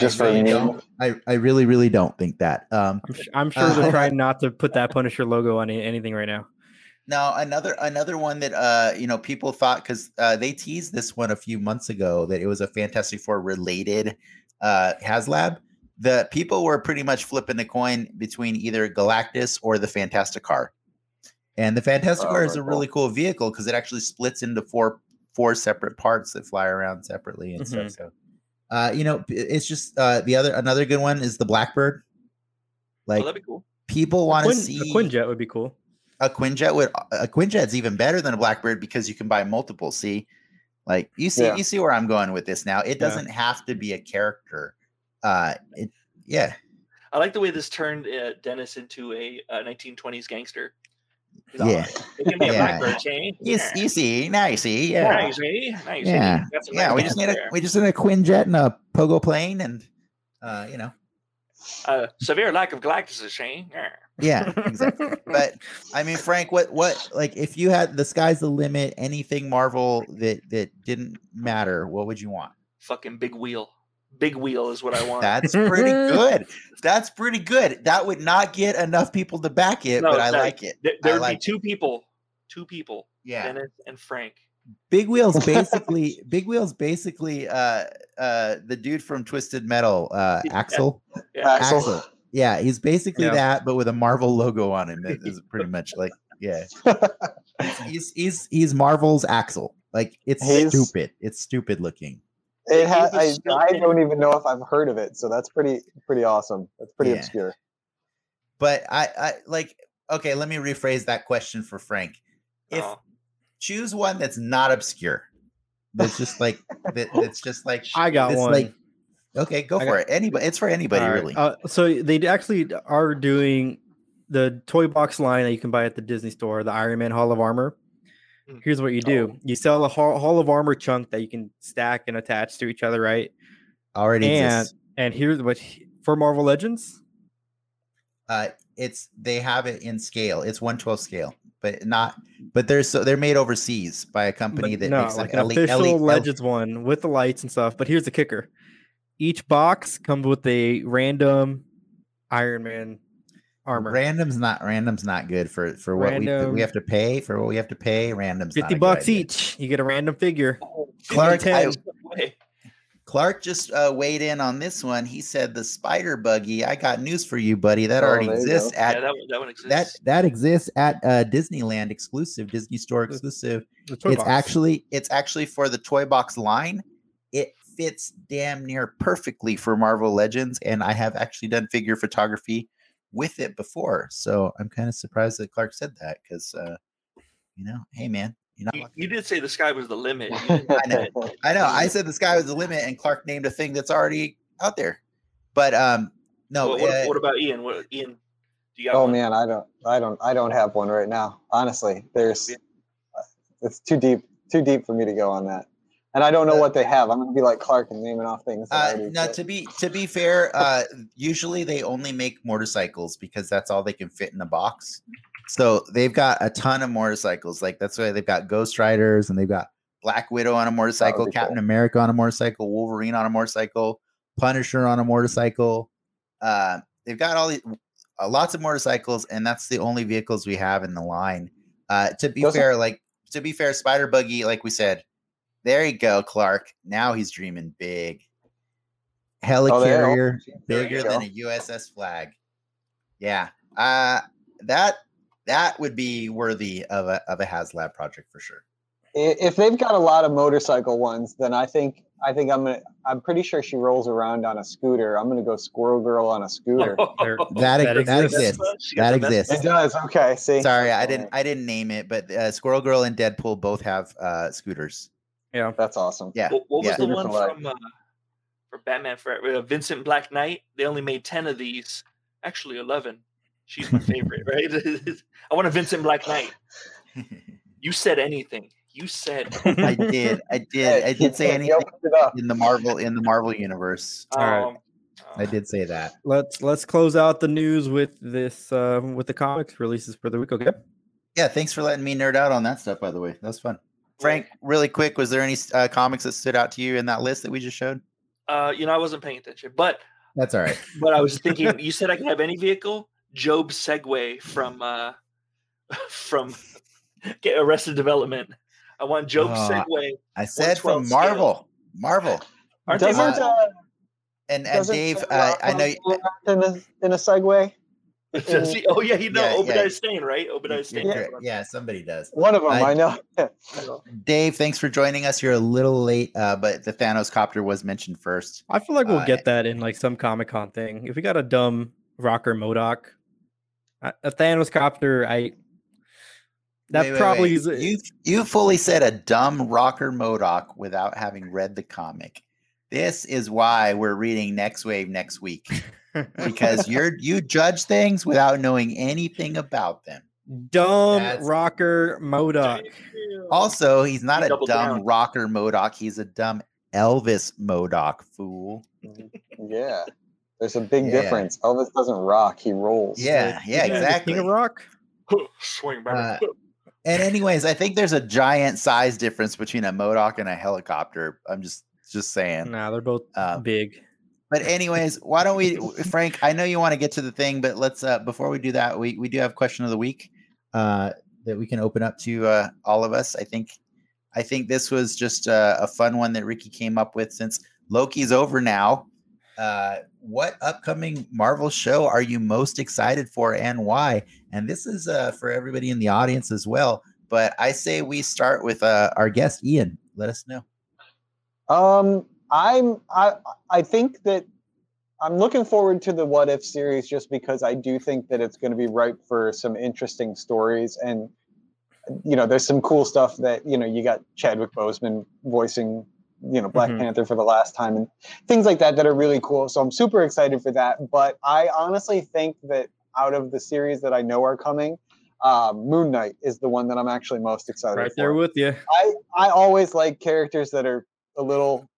just I really don't. I, I really, really don't think that. Um, I'm, I'm sure they're trying not to put that Punisher logo on anything right now. Now another another one that uh you know people thought because uh, they teased this one a few months ago that it was a Fantastic Four related uh HasLab. The people were pretty much flipping the coin between either Galactus or the Fantastic Car. And the Fantastic oh, Car is a really cool vehicle because it actually splits into four four separate parts that fly around separately and mm-hmm. stuff. So uh, you know, it's just uh the other another good one is the Blackbird. Oh, like oh, that'd be cool. People want to see a Quinjet would be cool. A Quinjet would a Quinjet's even better than a Blackbird because you can buy multiple. See, like you see, yeah. you see where I'm going with this now. It doesn't yeah. have to be a character. Uh, it yeah. I like the way this turned uh, Dennis into a, a 1920s gangster. Yeah. It can be yeah. a blackbird chain. You, yeah. you see, now you see. Yeah. Now you see. Now you yeah. See. yeah. We just need a we just need a Quinjet and a pogo plane and uh, you know. Uh, severe lack of glycogen, Shane. Yeah. Yeah, exactly. but I mean, Frank, what what like if you had the sky's the limit, anything Marvel that that didn't matter, what would you want? Fucking big wheel big wheel is what I want. That's pretty good. That's pretty good. That would not get enough people to back it, no, but I like it. Th- there would like be two it. people, two people. Yeah, Dennis and Frank. Big Wheel's basically Big Wheel's basically uh uh the dude from Twisted Metal, uh Axel. Yeah. Axel. Axel. Yeah, he's basically yeah. that, but with a Marvel logo on him. That is pretty much like yeah. he's he's he's Marvel's Axel. Like it's he's, stupid. It's stupid looking. It has. I, I don't even know if I've heard of it, so that's pretty pretty awesome. That's pretty yeah. obscure. But I, I like. Okay, let me rephrase that question for Frank. If oh. choose one that's not obscure, that's just like that, that's just like I got one. Like, okay, go I for got, it. Anybody, it's for anybody right. really. Uh, so they actually are doing the toy box line that you can buy at the Disney store, the Iron Man Hall of Armor. Mm. Here's what you do: oh. you sell a hall, of armor chunk that you can stack and attach to each other, right? Already and exists. and here's what for Marvel Legends. Uh, it's they have it in scale. It's 112 scale, but not. But they're so they're made overseas by a company but that no, makes like an official Legends one with the lights and stuff. But here's the kicker: each box comes with a random Iron Man armor. Random's not random's not good for for what random, we we have to pay for what we have to pay. Random's fifty bucks each. You get a random figure. Clark, I, Clark just uh, weighed in on this one. He said the spider buggy. I got news for you, buddy. That oh, already exists at yeah, that, that, one exists. That that exists at uh, Disneyland exclusive, Disney Store exclusive. it's box. actually it's actually for the toy box line. It fits damn near perfectly for Marvel Legends, and I have actually done figure photography with it before. So I'm kind of surprised that Clark said that because, uh, you know, hey man, you know, you, did say the sky was the limit. I know, I know. I said the sky was the limit, and Clark named a thing that's already out there. But um, no. what, uh, what, about Ian? What Ian? oh one? man, I don't, I don't, I don't have one right now. Honestly, there's, uh, it's too deep, too deep for me to go on that and I don't know what they have. I'm going to be like Clark and naming off things. Uh, now, to be to be fair, uh, usually they only make motorcycles because that's all they can fit in the box. So they've got a ton of motorcycles. Like that's why they've got Ghost Riders and they've got Black Widow on a motorcycle, Captain cool. America on a motorcycle, Wolverine on a motorcycle, Punisher on a motorcycle. Uh, they've got all these uh, lots of motorcycles, and that's the only vehicles we have in the line. Uh, to be Those fair, are- like to be fair, Spider Buggy, like we said, there you go, Clark. Now he's dreaming big. Helicarrier oh, bigger than a USS flag. Yeah. Uh that that would be worthy of a of a HasLab project for sure. If they've got a lot of motorcycle ones, then I think I think I'm gonna. I'm pretty sure she rolls around on a scooter. I'm gonna go Squirrel Girl on a scooter. that, that, that exists. That exists. It does. Okay. See. Sorry, I didn't. I didn't name it, but uh, Squirrel Girl and Deadpool both have uh, scooters. Yeah, that's awesome. Yeah. What, what was the one from uh, for Batman for uh, Vincent Black Knight? They only made ten of these. Actually, eleven. She's my favorite, right? I want a Vincent Black Knight. You said anything. You said. I did. I did. I did say anything in the Marvel in the Marvel universe. All right. Um, I did say that. Let's let's close out the news with this uh, with the comics releases for the week. Okay. Yeah. Thanks for letting me nerd out on that stuff. By the way, that was fun. Frank, really quick, was there any uh, comics that stood out to you in that list that we just showed? Uh, you know, I wasn't paying attention, but that's all right. But I was thinking, you said I can have any vehicle. Gob Segway from uh, from get Arrested Development. I want Gob uh, Segway. I said from Marvel. Scale. Marvel. Aren't doesn't, they? Uh, and and Dave, uh, I know in a in a Segway. Does he? Oh yeah, he know yeah, Obadiah yeah. Stane, right? Obadiah Stane. Yeah, yeah, somebody does. One of them, uh, I know. Dave, thanks for joining us. You're a little late, uh, but the Thanos copter was mentioned first. I feel like we'll uh, get that in like some Comic Con thing. If we got a dumb rocker MODOK, a Thanos copter, I That wait, probably wait, wait. is. You you fully said a dumb rocker MODOK without having read the comic. This is why we're reading Next Wave next week because you're you judge things without knowing anything about them. Dumb That's, rocker MODOK. Also, he's not a dumb down. rocker MODOK. He's a dumb Elvis MODOK fool. Yeah. There's a big yeah. difference. Elvis doesn't rock; he rolls. Yeah, yeah, exactly. King of rock. Swing back. Uh, and anyways, I think there's a giant size difference between a MODOK and a helicopter. I'm just just saying. Nah, they're both uh, big. But anyways, why don't we, Frank? I know you want to get to the thing, but let's uh before we do that, we we do have question of the week uh that we can open up to uh all of us. I think I think this was just a, a fun one that Ricky came up with since Loki's over now. Uh, what upcoming Marvel show are you most excited for and why? And this is uh, for everybody in the audience as well. But I say we start with uh, our guest, Ian. Let us know. Um, I'm I I think that I'm looking forward to the What If series just because I do think that it's going to be ripe for some interesting stories and you know there's some cool stuff that you know you got Chadwick Boseman voicing you know Black mm-hmm. Panther for the last time and things like that that are really cool. So I'm super excited for that. But I honestly think that out of the series that I know are coming, uh, Moon Knight is the one that I'm actually most excited. Right for. there with you. I I always like characters that are a little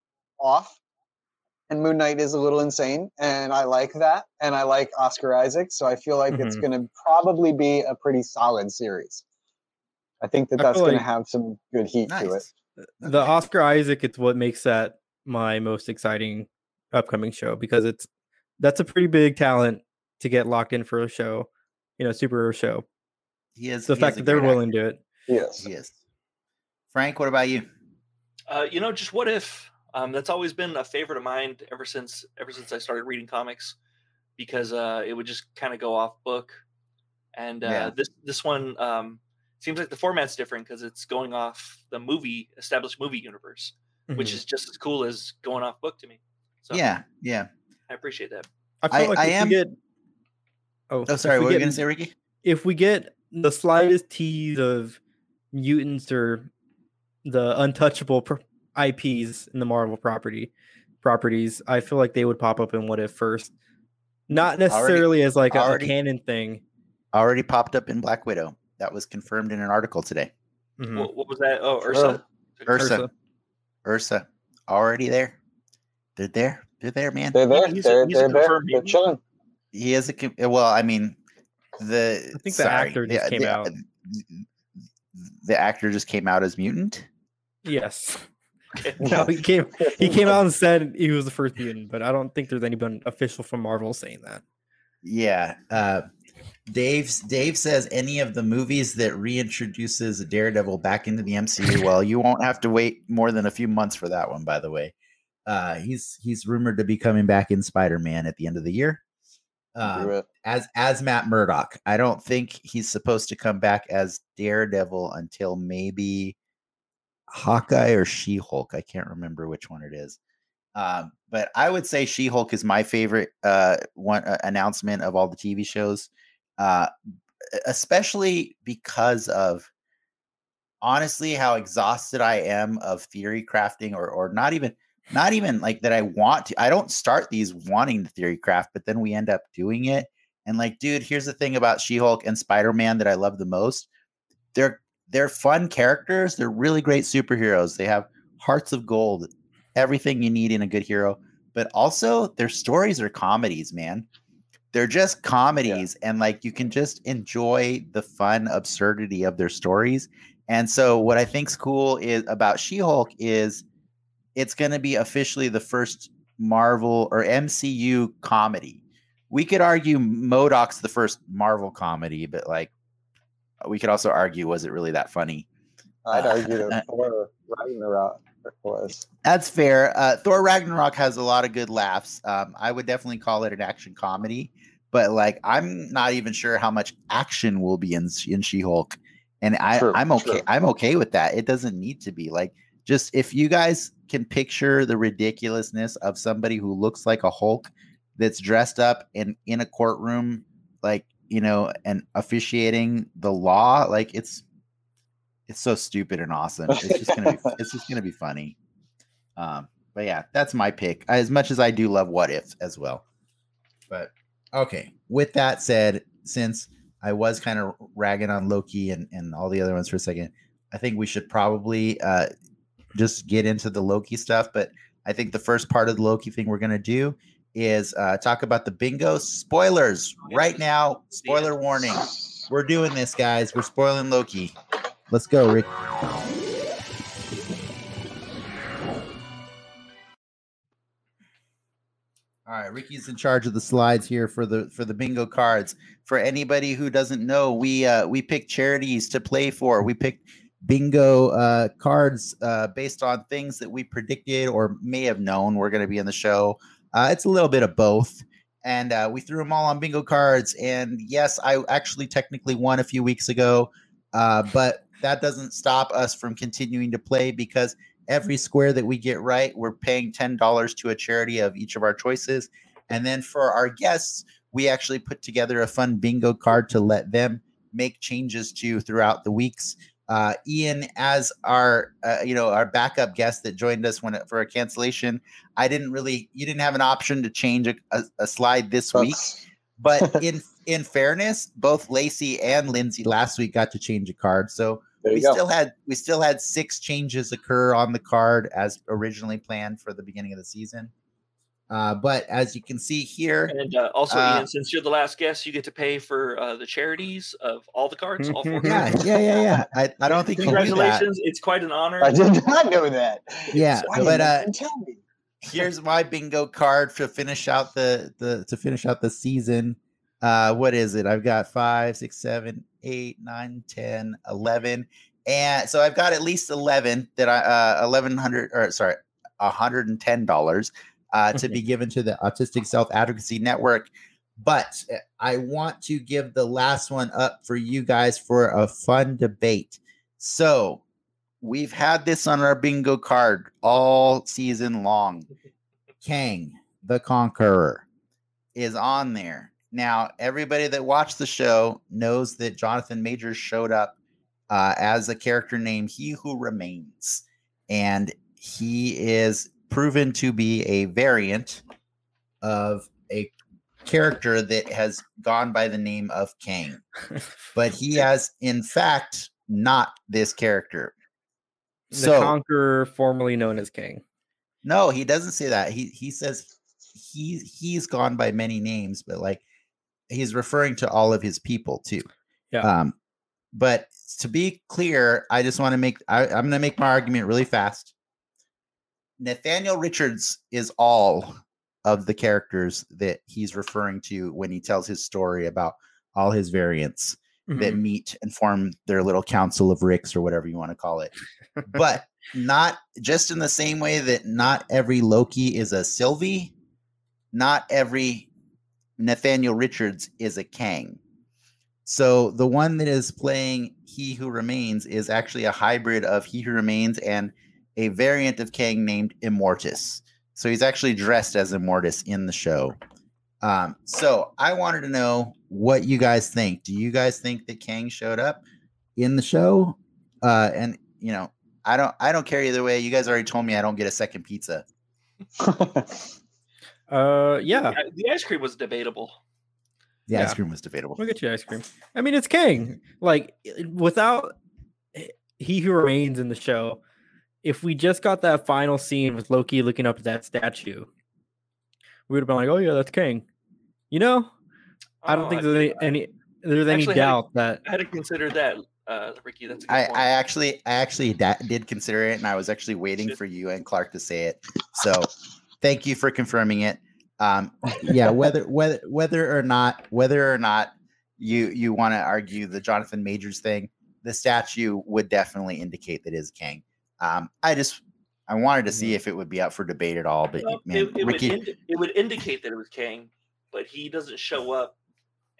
off. And Moon Knight is a little insane, and I like that. And I like Oscar Isaac, so I feel like mm-hmm. it's going to probably be a pretty solid series. I think that that's going like... to have some good heat nice. to it the Oscar Isaac, it's what makes that my most exciting upcoming show because it's that's a pretty big talent to get locked in for a show, you know, superhero show. He is the he fact that they're willing actor. to do it. Yes, yes. Frank, what about you? Uh, you know, just what if? Um, that's always been a favorite of mine ever since ever since I started reading comics, because uh, it would just kind of go off book, and uh, yeah. this this one um, seems like the format's different because it's going off the movie established movie universe, mm-hmm. which is just as cool as going off book to me. So yeah, yeah, I appreciate that. I feel I, like I am. Get, oh, oh, sorry. What were you gonna say, Ricky? If we get the slightest tease of mutants or the untouchable IPs in the Marvel property properties, I feel like they would pop up in What If first. Not necessarily already, as like a, already, a canon thing. Already popped up in Black Widow. That was confirmed in an article today. Mm-hmm. What, what, was that? Oh, Ursa. Ursa. Ursa. Ursa. Already there. They're there. They're there, man. They're there. He's they're, a, they're there. They're chilling. He is a. Well, I mean, the. I think the sorry, actor just the, came the, out. The actor just came out as mutant. Yes. no, he came. He came out and said he was the first mutant, but I don't think there's anyone official from Marvel saying that. Yeah. Uh, Dave Dave says any of the movies that reintroduces Daredevil back into the MCU. well, you won't have to wait more than a few months for that one, by the way. Uh, he's he's rumored to be coming back in Spider Man at the end of the year. Uh, as as Matt Murdock. I don't think he's supposed to come back as Daredevil until maybe Hawkeye or She Hulk. I can't remember which one it is. Um, but I would say She Hulk is my favorite uh, one uh, announcement of all the TV shows uh, especially because of honestly how exhausted I am of theory crafting or or not even not even like that I want to. I don't start these wanting to theory craft, but then we end up doing it. And like, dude, here's the thing about She-Hulk and Spider-Man that I love the most. They're they're fun characters. They're really great superheroes. They have hearts of gold, everything you need in a good hero. But also their stories are comedies, man they're just comedies yeah. and like you can just enjoy the fun absurdity of their stories and so what i think's cool is about she-hulk is it's going to be officially the first marvel or mcu comedy we could argue MODOK's the first marvel comedy but like we could also argue was it really that funny? I'd uh, argue that thor ragnarok was. That's fair. Uh, thor ragnarok has a lot of good laughs. Um, i would definitely call it an action comedy but like I'm not even sure how much action will be in in She-Hulk, and I true, I'm okay true. I'm okay with that. It doesn't need to be. Like just if you guys can picture the ridiculousness of somebody who looks like a Hulk that's dressed up in in a courtroom, like you know, and officiating the law, like it's it's so stupid and awesome. It's just gonna be it's just gonna be funny. Um, but yeah, that's my pick. As much as I do love What If as well. But okay, with that said, since I was kind of ragging on Loki and, and all the other ones for a second, I think we should probably uh, just get into the Loki stuff. But I think the first part of the Loki thing we're gonna do is uh, talk about the bingo spoilers right now. Spoiler warning. We're doing this, guys. We're spoiling Loki. Let's go, Rick. All right, Ricky's in charge of the slides here for the for the bingo cards. For anybody who doesn't know, we uh, we pick charities to play for. We pick bingo uh, cards uh, based on things that we predicted or may have known were going to be in the show. Uh, it's a little bit of both. And uh, we threw them all on bingo cards. And yes, I actually technically won a few weeks ago, uh, but that doesn't stop us from continuing to play because every square that we get right, we're paying $10 to a charity of each of our choices. And then for our guests, we actually put together a fun bingo card to let them make changes to throughout the weeks uh, Ian as our uh, you know our backup guest that joined us when for a cancellation. I didn't really you didn't have an option to change a, a, a slide this That's... week, but in in fairness, both Lacey and Lindsay last week got to change a card, so we go. still had we still had six changes occur on the card as originally planned for the beginning of the season. Uh, but as you can see here, and uh, also, uh, Ian, since you're the last guest, you get to pay for uh, the charities of all the cards. All four yeah, yeah, yeah, yeah. I, I don't think congratulations. It's quite an honor. I did not know that. Yeah, but uh, tell me. Here's my bingo card to finish out the the to finish out the season. Uh, what is it? I've got five, six, seven, eight, nine, ten, eleven, and so I've got at least eleven that I uh eleven hundred or sorry, hundred and ten dollars uh, to be given to the Autistic Self Advocacy Network. But eh, I want to give the last one up for you guys for a fun debate. So we've had this on our bingo card all season long. Kang, the Conqueror, is on there. Now, everybody that watched the show knows that Jonathan Majors showed up uh, as a character named He Who Remains. And he is proven to be a variant of a character that has gone by the name of Kang. but he has, in fact, not this character. The so, conqueror, formerly known as Kang. No, he doesn't say that. He he says he he's gone by many names, but like he's referring to all of his people too. Yeah. Um, but to be clear, I just want to make I, I'm going to make my argument really fast. Nathaniel Richards is all of the characters that he's referring to when he tells his story about all his variants mm-hmm. that meet and form their little council of Ricks or whatever you want to call it. but not just in the same way that not every Loki is a Sylvie, not every Nathaniel Richards is a Kang. So the one that is playing He Who Remains is actually a hybrid of He Who Remains and a variant of Kang named Immortus. So he's actually dressed as Immortus in the show. Um, so I wanted to know what you guys think. Do you guys think that Kang showed up in the show? Uh, and you know, I don't I don't care either way. You guys already told me I don't get a second pizza. uh yeah. The ice cream was debatable. The yeah. ice cream was debatable. We'll get you ice cream. I mean, it's Kang. Like without he who remains in the show, if we just got that final scene with Loki looking up at that statue, we would have been like, "Oh yeah, that's Kang." You know, I don't oh, think there's any, any there's any doubt that I had to consider that, uh, Ricky. That's I, I actually I actually da- did consider it, and I was actually waiting for you and Clark to say it. So, thank you for confirming it. Um, yeah, whether whether whether or not whether or not you you want to argue the Jonathan Majors thing, the statue would definitely indicate that is Kang. Um, I just I wanted to see mm-hmm. if it would be up for debate at all, but well, man, it, it Ricky, would indi- it would indicate that it was Kang, but he doesn't show up,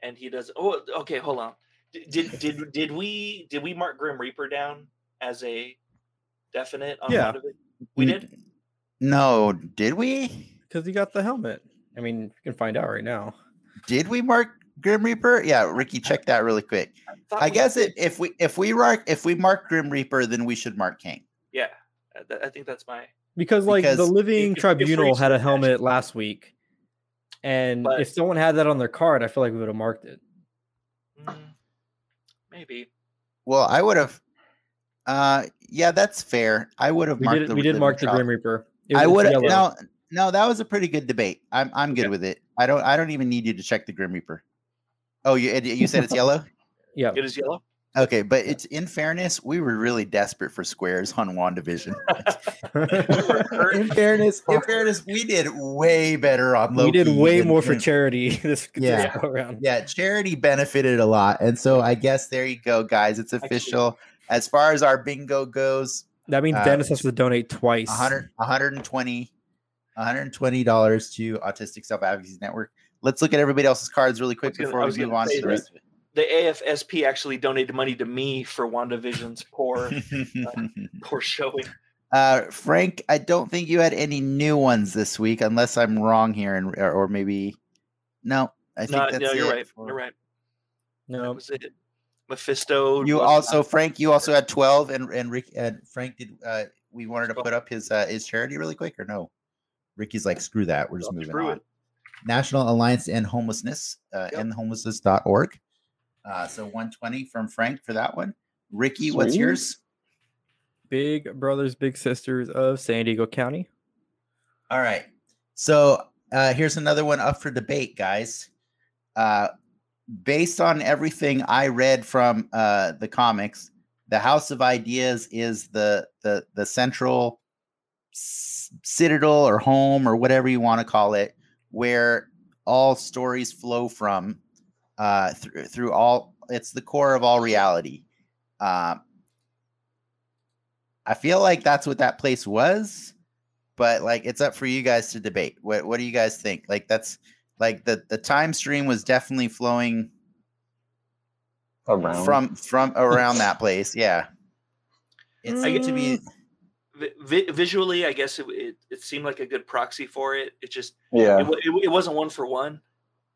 and he does. Oh, okay, hold on. Did did did we did we mark Grim Reaper down as a definite on yeah. of it? We did. No, did we? Because he got the helmet. I mean, you can find out right now. Did we mark Grim Reaper? Yeah, Ricky, check that really quick. I, I guess it, if we if we mark if we mark Grim Reaper, then we should mark Kang. Yeah, I think that's my because like because the Living Tribunal had a helmet last week, and but, if someone had that on their card, I feel like we would have marked it. Mm, maybe. Well, I would have. Uh, yeah, that's fair. I would have marked. Did, the, we did mark the Grim Reaper. I would have. No, no, that was a pretty good debate. I'm I'm good with it. I don't I don't even need you to check the Grim Reaper. Oh, you you said it's yellow. yeah, it is yellow. Okay, but it's in fairness, we were really desperate for squares on WandaVision. in fairness, in fairness, we did way better on Loki. We did way more for charity this, yeah. This round. Yeah, charity benefited a lot. And so I guess there you go, guys. It's official. As far as our bingo goes, that means uh, Dennis has to donate twice. 100, 120 $120 to Autistic Self Advocacy Network. Let's look at everybody else's cards really quick before we move on to the rest of it the AFSP actually donated money to me for WandaVision's poor uh, poor showing. Uh, Frank, I don't think you had any new ones this week, unless I'm wrong here, and or, or maybe no. I think no, that's no, you're it. right. You're right. No, that was it. Mephisto. You also, Frank. You also had twelve, and and Rick and Frank did. Uh, we wanted to put up his uh, his charity really quick, or no? Ricky's like, screw that. We're just moving on. It. National Alliance to End Homelessness, uh, yep. endhomelessness.org. Uh, so 120 from Frank for that one. Ricky, Sweet. what's yours? Big Brothers Big Sisters of San Diego County. All right. So uh, here's another one up for debate, guys. Uh, based on everything I read from uh, the comics, the House of Ideas is the the the central citadel or home or whatever you want to call it, where all stories flow from uh, through through all. It's the core of all reality. Uh, I feel like that's what that place was, but like it's up for you guys to debate. What what do you guys think? Like that's like the the time stream was definitely flowing around from from around that place. Yeah, it's mm. to be vi- visually. I guess it, it, it seemed like a good proxy for it. It just yeah, it, it, it wasn't one for one.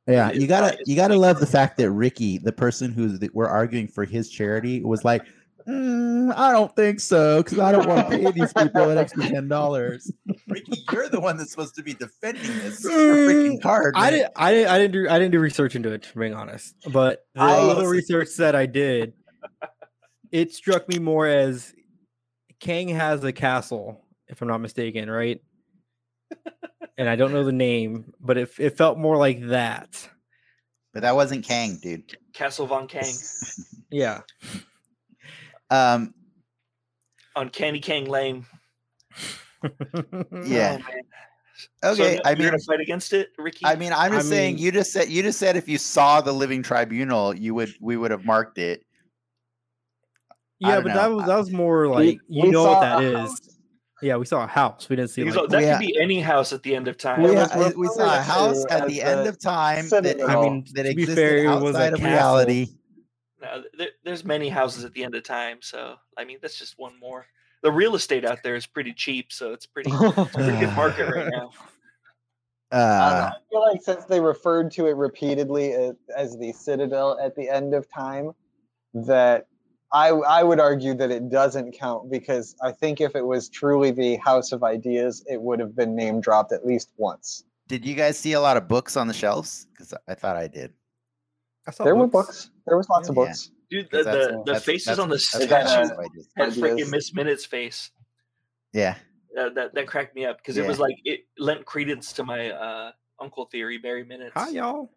Yeah, you gotta you gotta love the fact that Ricky, the person who we're arguing for his charity, was like, mm, "I don't think so because I don't want to pay these people an extra ten dollars." Ricky, you're the one that's supposed to be defending this freaking card. I didn't, I didn't, I didn't do, I didn't do research into it, To being honest. But the I, little research that I did, it struck me more as Kang has a castle, if I'm not mistaken, right? And I don't know the name, but it it felt more like that. But that wasn't Kang, dude. Castle Von Kang. yeah. Um. On Candy Kang Lane. yeah. Oh, okay, so I mean, gonna fight against it, Ricky. I mean, I'm just I saying. Mean, you just said you just said if you saw the Living Tribunal, you would we would have marked it. Yeah, but know. that was that was more like we, you we know what that is. Yeah, we saw a house. We didn't see like, that could be any house at the end of time. Yeah, we saw a house at the end of time that I mean that existed fair, outside of reality. No, there, there's many houses at the end of time, so I mean that's just one more. The real estate out there is pretty cheap, so it's pretty, pretty good market right now. Uh, I feel like since they referred to it repeatedly as, as the Citadel at the end of time, that I I would argue that it doesn't count because I think if it was truly the House of Ideas, it would have been name dropped at least once. Did you guys see a lot of books on the shelves? Because I thought I did. I saw there books. were books. There was lots yeah. of books. Dude, the, the, the faces that's, on the statue had freaking Miss Minutes face. Yeah. Uh, that that cracked me up because yeah. it was like it lent credence to my uh, uncle theory, Barry Minutes. Hi y'all.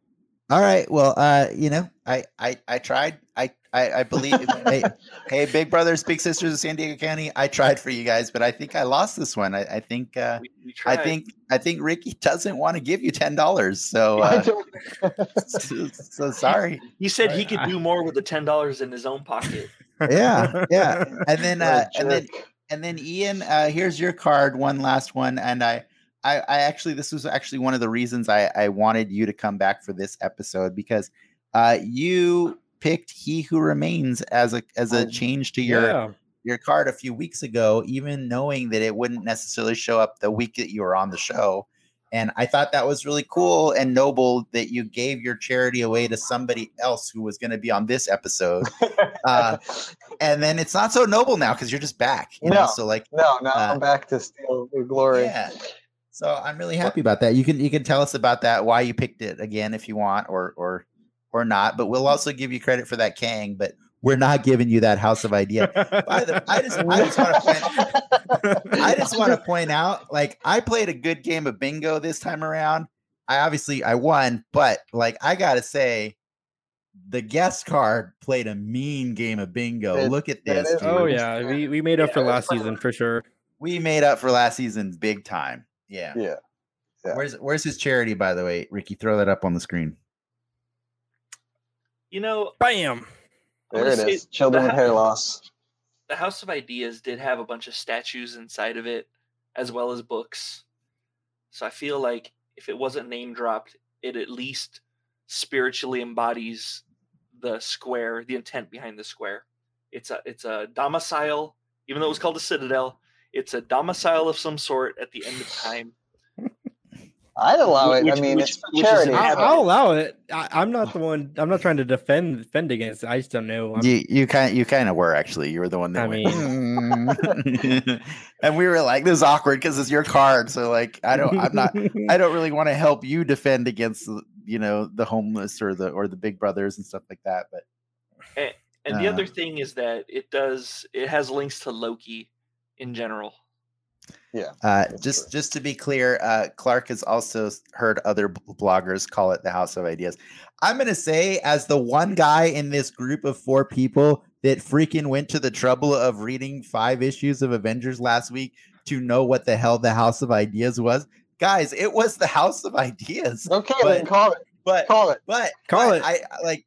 All right. Well, uh, you know, I I I tried. I I, I believe. hey, hey, Big Brothers, Big Sisters of San Diego County. I tried for you guys, but I think I lost this one. I, I think. Uh, we, we I think. I think Ricky doesn't want to give you ten dollars. So. Uh, so, so, sorry. He said he could do more with the ten dollars in his own pocket. Yeah, yeah, and then uh, and then and then Ian, uh, here's your card. One last one, and I. I, I actually this was actually one of the reasons I, I wanted you to come back for this episode because uh, you picked He Who Remains as a as a oh, change to your yeah. your card a few weeks ago, even knowing that it wouldn't necessarily show up the week that you were on the show. And I thought that was really cool and noble that you gave your charity away to somebody else who was going to be on this episode. Uh, and then it's not so noble now because you're just back. You no, know? So like, no, now uh, I'm back to steal the glory. Yeah. So I'm really happy about that. You can you can tell us about that, why you picked it again if you want, or or or not. But we'll also give you credit for that Kang. But we're not giving you that house of idea. The, I just I just want to point I just want to point out like I played a good game of bingo this time around. I obviously I won, but like I gotta say, the guest card played a mean game of bingo. It, Look at this. oh yeah, we, we made up yeah, for last season for sure. We made up for last season big time. Yeah. Yeah. yeah. Where's where's his charity, by the way? Ricky, throw that up on the screen. You know, bam. There it is. Children with hair loss. The House of Ideas did have a bunch of statues inside of it, as well as books. So I feel like if it wasn't name dropped, it at least spiritually embodies the square, the intent behind the square. It's a it's a domicile, even though it was called a citadel. It's a domicile of some sort at the end of time I'd allow it. Which, I mean, which, it's for charity. I'll, I'll, allow it. I, am not the one. I'm not trying to defend defend against it. I just don't know. I'm, you you kind you kind of were actually. You were the one that. I mean, and we were like, "This is awkward because it's your card." So like, I don't. I'm not. I don't really want to help you defend against you know the homeless or the or the big brothers and stuff like that. But and, and uh, the other thing is that it does. It has links to Loki in general. Yeah. Uh, just true. just to be clear, uh, Clark has also heard other bloggers call it the House of Ideas. I'm going to say, as the one guy in this group of four people that freaking went to the trouble of reading five issues of Avengers last week to know what the hell the House of Ideas was, guys, it was the House of Ideas. Okay, but, then call it. But call it. But call but it. I like.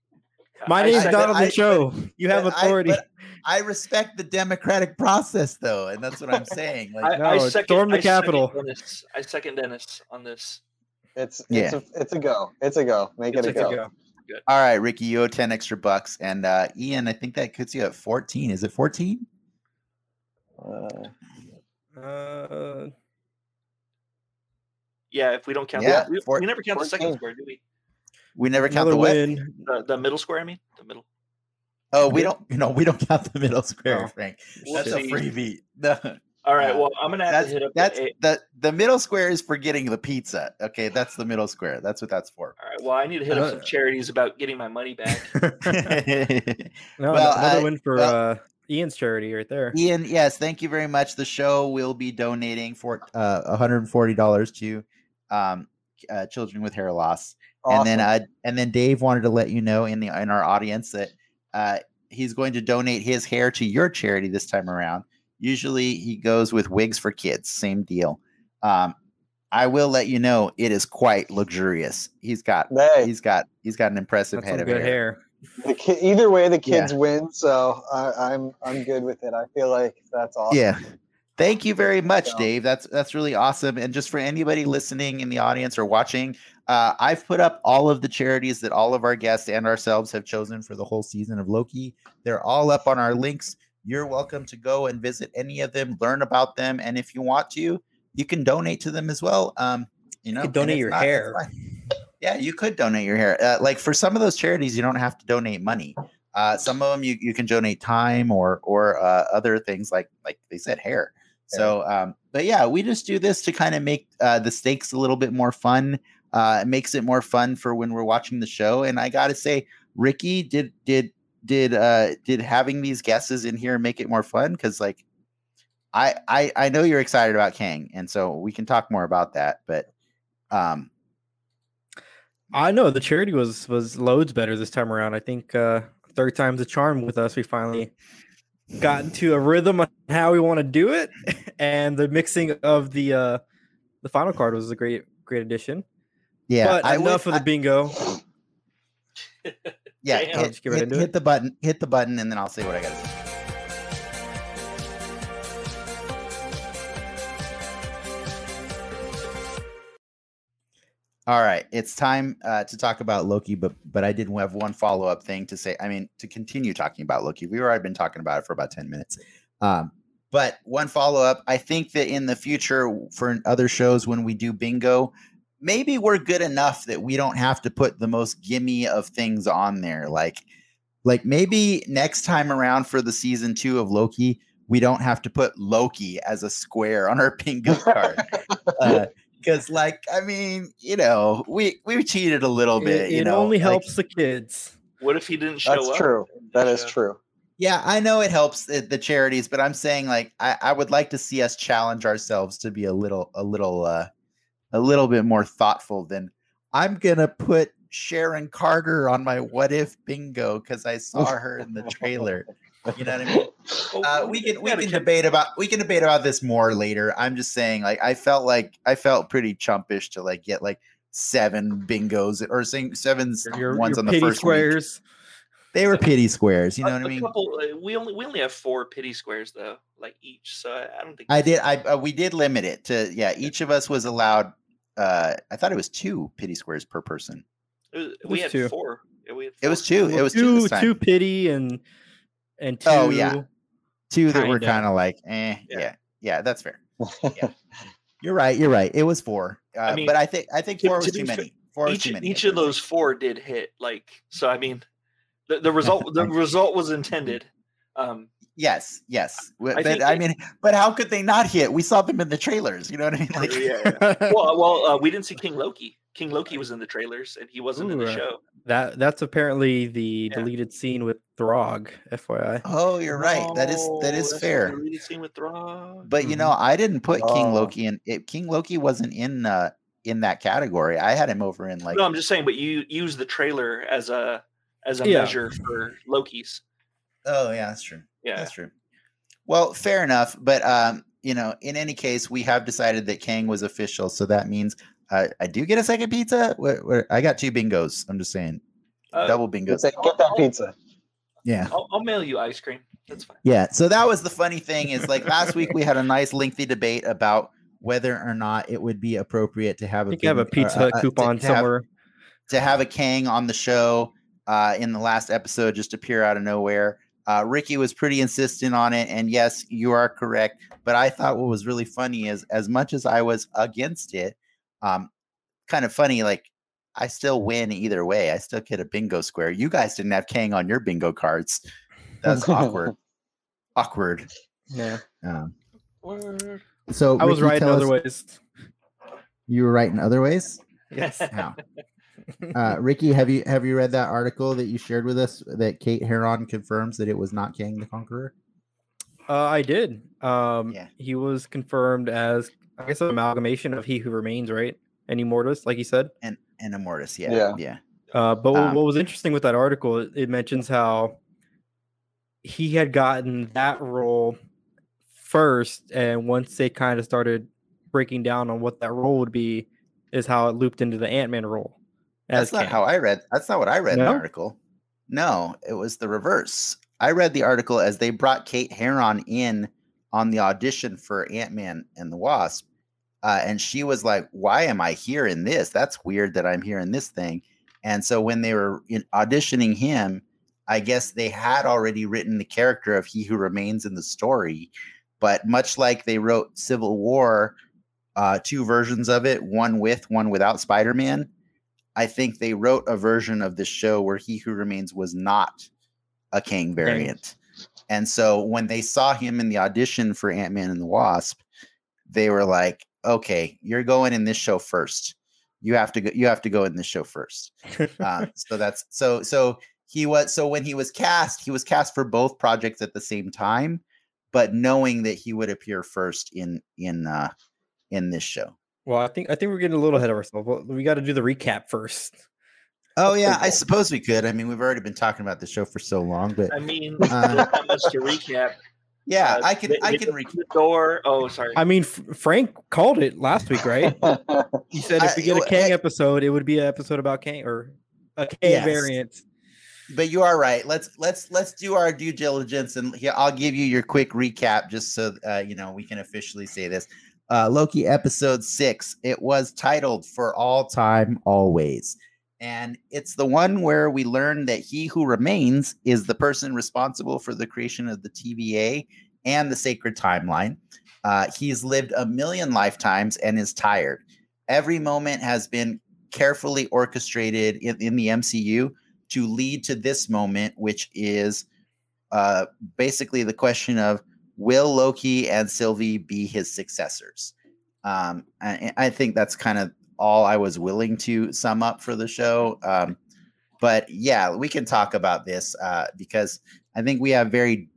My name's not on the show. you have authority. I, I respect the democratic process, though, and that's what I'm saying. Like, I, no, I second, storm the I Capitol. Second Dennis, I second Dennis on this. It's it's yeah. a, it's a go. It's a go. Make it's it a, go. a go. Good. All right, Ricky, you owe ten extra bucks, and uh, Ian, I think that puts you at fourteen. Is it fourteen? Uh, uh, yeah. If we don't count, yeah, we, we, never count 14. the second square, do we? We never count Another the win. The, the middle square. I mean, the middle. Oh, we don't. You know, we don't count the middle square, oh. Frank. That's a freebie. No. All right. Well, I'm gonna have that's, to hit up. That's the, the the middle square is for getting the pizza. Okay, that's the middle square. That's what that's for. All right. Well, I need to hit uh, up some charities about getting my money back. no, well, another uh, win for well, uh, Ian's charity right there. Ian, yes, thank you very much. The show will be donating for uh, 140 dollars to um, uh, children with hair loss. Awesome. And then uh, and then Dave wanted to let you know in the in our audience that uh, he's going to donate his hair to your charity this time around. Usually he goes with wigs for kids, same deal. Um, I will let you know it is quite luxurious. He's got hey. he's got he's got an impressive That's head of good hair. hair. Ki- either way, the kids yeah. win, so I, I'm I'm good with it. I feel like that's awesome. Yeah, Thank you very much, Dave. That's that's really awesome. And just for anybody listening in the audience or watching, uh, I've put up all of the charities that all of our guests and ourselves have chosen for the whole season of Loki. They're all up on our links. You're welcome to go and visit any of them, learn about them, and if you want to, you can donate to them as well. Um, you know, you donate your not, hair. Yeah, you could donate your hair. Uh, like for some of those charities, you don't have to donate money. Uh, some of them you, you can donate time or or uh, other things like like they said hair. So, um, but yeah, we just do this to kind of make uh, the stakes a little bit more fun. Uh, it makes it more fun for when we're watching the show. And I got to say, Ricky did did did uh did having these guesses in here make it more fun because like I, I I know you're excited about Kang, and so we can talk more about that. But um, I know the charity was was loads better this time around. I think uh, third time's a charm with us. We finally got into a rhythm on how we want to do it, and the mixing of the uh the final card was a great great addition. Yeah, but I enough would, of the bingo. yeah, hit, hit, hit the button, hit the button, and then I'll say what I got to say. All right, it's time uh, to talk about Loki, but but I did have one follow up thing to say. I mean, to continue talking about Loki, we've already been talking about it for about ten minutes. Um, but one follow up, I think that in the future for other shows when we do bingo, maybe we're good enough that we don't have to put the most gimme of things on there. Like, like maybe next time around for the season two of Loki, we don't have to put Loki as a square on our bingo card. Because, like, I mean, you know, we we cheated a little bit. It, it know? only like, helps the kids. What if he didn't show up? That's up? true. That is true. Yeah, I know it helps the, the, charities, but I'm saying like I, I would like to see us challenge ourselves to be a little a little uh a little bit more thoughtful than I'm gonna put Sharon Carter on my what if bingo because I saw her in the trailer. You know what I mean? Uh, we can we can debate about we can debate about this more later. I'm just saying, like I felt like I felt pretty chumpish to like get like seven bingos or saying seven your, ones your on the first squares. Week. They were pity squares, you know a, what I mean? Couple, uh, we only we only have four pity squares though, like each. So I, I don't think I did. I uh, we did limit it to yeah. Each of us was allowed. uh I thought it was two pity squares per person. Was, we had two. four. Yeah, we had four. It was two. It was two. Two, two pity and and two. Oh yeah, two that were kind of like eh. Yeah. yeah, yeah, that's fair. Yeah. you're right. You're right. It was four. Uh, I mean, but I think I think four was too many. Four each, too many. Each of those four did hit. Like so, I mean, the, the result the result was intended. Um, yes, yes. I but I mean, but how could they not hit? We saw them in the trailers. You know what I mean? Like, yeah. yeah. well, well, uh, we didn't see King Loki. King Loki was in the trailers, and he wasn't Ooh, in the show. That that's apparently the yeah. deleted scene with Throg. FYI. Oh, you're right. Oh, that is that is fair. Deleted scene with Throg. But you know, I didn't put oh. King Loki in. It, King Loki wasn't in uh in that category. I had him over in like. No, I'm just saying. But you use the trailer as a as a yeah. measure for Loki's. Oh yeah, that's true. Yeah, that's true. Well, fair enough. But um, you know, in any case, we have decided that Kang was official, so that means uh, I do get a second pizza. Where, where, I got two bingos. I'm just saying, uh, double bingos. Get that pizza. Yeah, I'll, I'll, mail you ice cream. That's fine. Yeah. So that was the funny thing is like last week we had a nice lengthy debate about whether or not it would be appropriate to have a, bing, have a pizza uh, coupon to, to somewhere have, to have a Kang on the show uh, in the last episode just appear out of nowhere. Uh, Ricky was pretty insistent on it, and yes, you are correct. But I thought what was really funny is, as much as I was against it, um, kind of funny. Like I still win either way. I still get a bingo square. You guys didn't have Kang on your bingo cards. That's awkward. awkward. Yeah. Um, so I was right in other ways. You were right in other ways. Yes. How? uh, Ricky, have you have you read that article that you shared with us that Kate Herron confirms that it was not Kang the Conqueror? Uh, I did. Um, yeah. He was confirmed as I guess an amalgamation of He Who Remains, right? And Immortus, like he said. And and Immortus, yeah, yeah. yeah. Uh, but um, what was interesting with that article, it, it mentions how he had gotten that role first, and once they kind of started breaking down on what that role would be, is how it looped into the Ant Man role. That's not how I read. That's not what I read no? in the article. No, it was the reverse. I read the article as they brought Kate Herron in on the audition for Ant Man and the Wasp, uh, and she was like, "Why am I here in this? That's weird that I'm here in this thing." And so when they were in, auditioning him, I guess they had already written the character of He Who Remains in the story, but much like they wrote Civil War, uh, two versions of it, one with, one without Spider Man I think they wrote a version of the show where He Who Remains was not a Kang variant. And so when they saw him in the audition for Ant Man and the Wasp, they were like, "Okay, you're going in this show first. You have to go. You have to go in this show first. uh, so that's so so he was so when he was cast, he was cast for both projects at the same time, but knowing that he would appear first in in uh, in this show. Well, I think I think we're getting a little ahead of ourselves. We got to do the recap first. Oh yeah, I suppose we could. I mean, we've already been talking about the show for so long, but I mean, uh, not much to recap. Yeah, uh, I can. I can recap the door. Oh, sorry. I mean, F- Frank called it last week, right? he said if we get a Kang I, episode, it would be an episode about Kang or a Kang yes. variant. But you are right. Let's let's let's do our due diligence, and I'll give you your quick recap, just so uh, you know we can officially say this uh, Loki episode six. It was titled For All Time, Always. And it's the one where we learn that he who remains is the person responsible for the creation of the TVA and the sacred timeline. Uh, he's lived a million lifetimes and is tired. every moment has been carefully orchestrated in, in the MCU to lead to this moment, which is uh, basically the question of will Loki and Sylvie be his successors? Um, I, I think that's kind of all I was willing to sum up for the show. Um, but yeah, we can talk about this uh, because I think we have very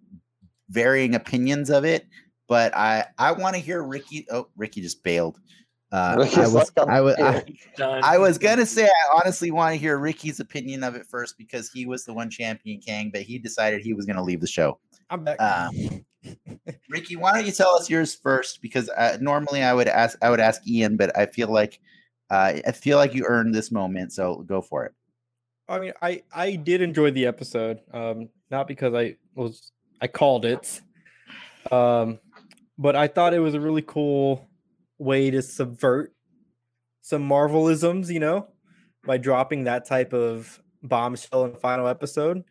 varying opinions of it. But I I want to hear Ricky. Oh, Ricky just bailed. Uh, I was I was I, I, was gonna say I honestly want to hear Ricky's opinion of it first because he was the one champion Kang, but he decided he was gonna leave the show. I'm back. Um, Ricky, why don't you tell us yours first? Because uh, normally I would ask I would ask Ian, but I feel like uh, I feel like you earned this moment, so go for it. I mean, I I did enjoy the episode, um, not because I was I called it, um, but I thought it was a really cool way to subvert some Marvelisms, you know, by dropping that type of bombshell in the final episode.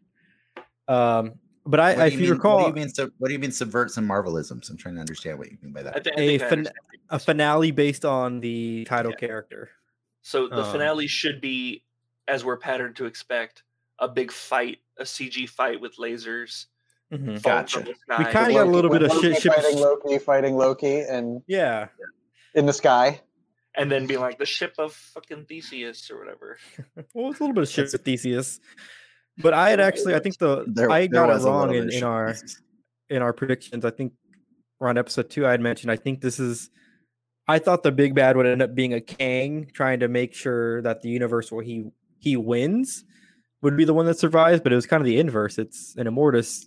Um, but I, I if you, mean, recall, what do you mean? what do you mean subvert some Marvelisms? I'm trying to understand what you mean by that. I th- I a, fin- a finale based on the title yeah. character. So the um, finale should be, as we're patterned to expect, a big fight, a CG fight with lasers. Mm-hmm. Gotcha. We kind of got a little bit of shit. Fighting Loki, fighting Loki, and yeah, in the sky, and then being like the ship of fucking Theseus or whatever. well, it's a little bit of ship of Theseus. But I had actually, I think the there, I got it wrong in, in our in our predictions. I think around episode two, I had mentioned. I think this is. I thought the big bad would end up being a Kang trying to make sure that the universe where he he wins would be the one that survives, but it was kind of the inverse. It's an Immortus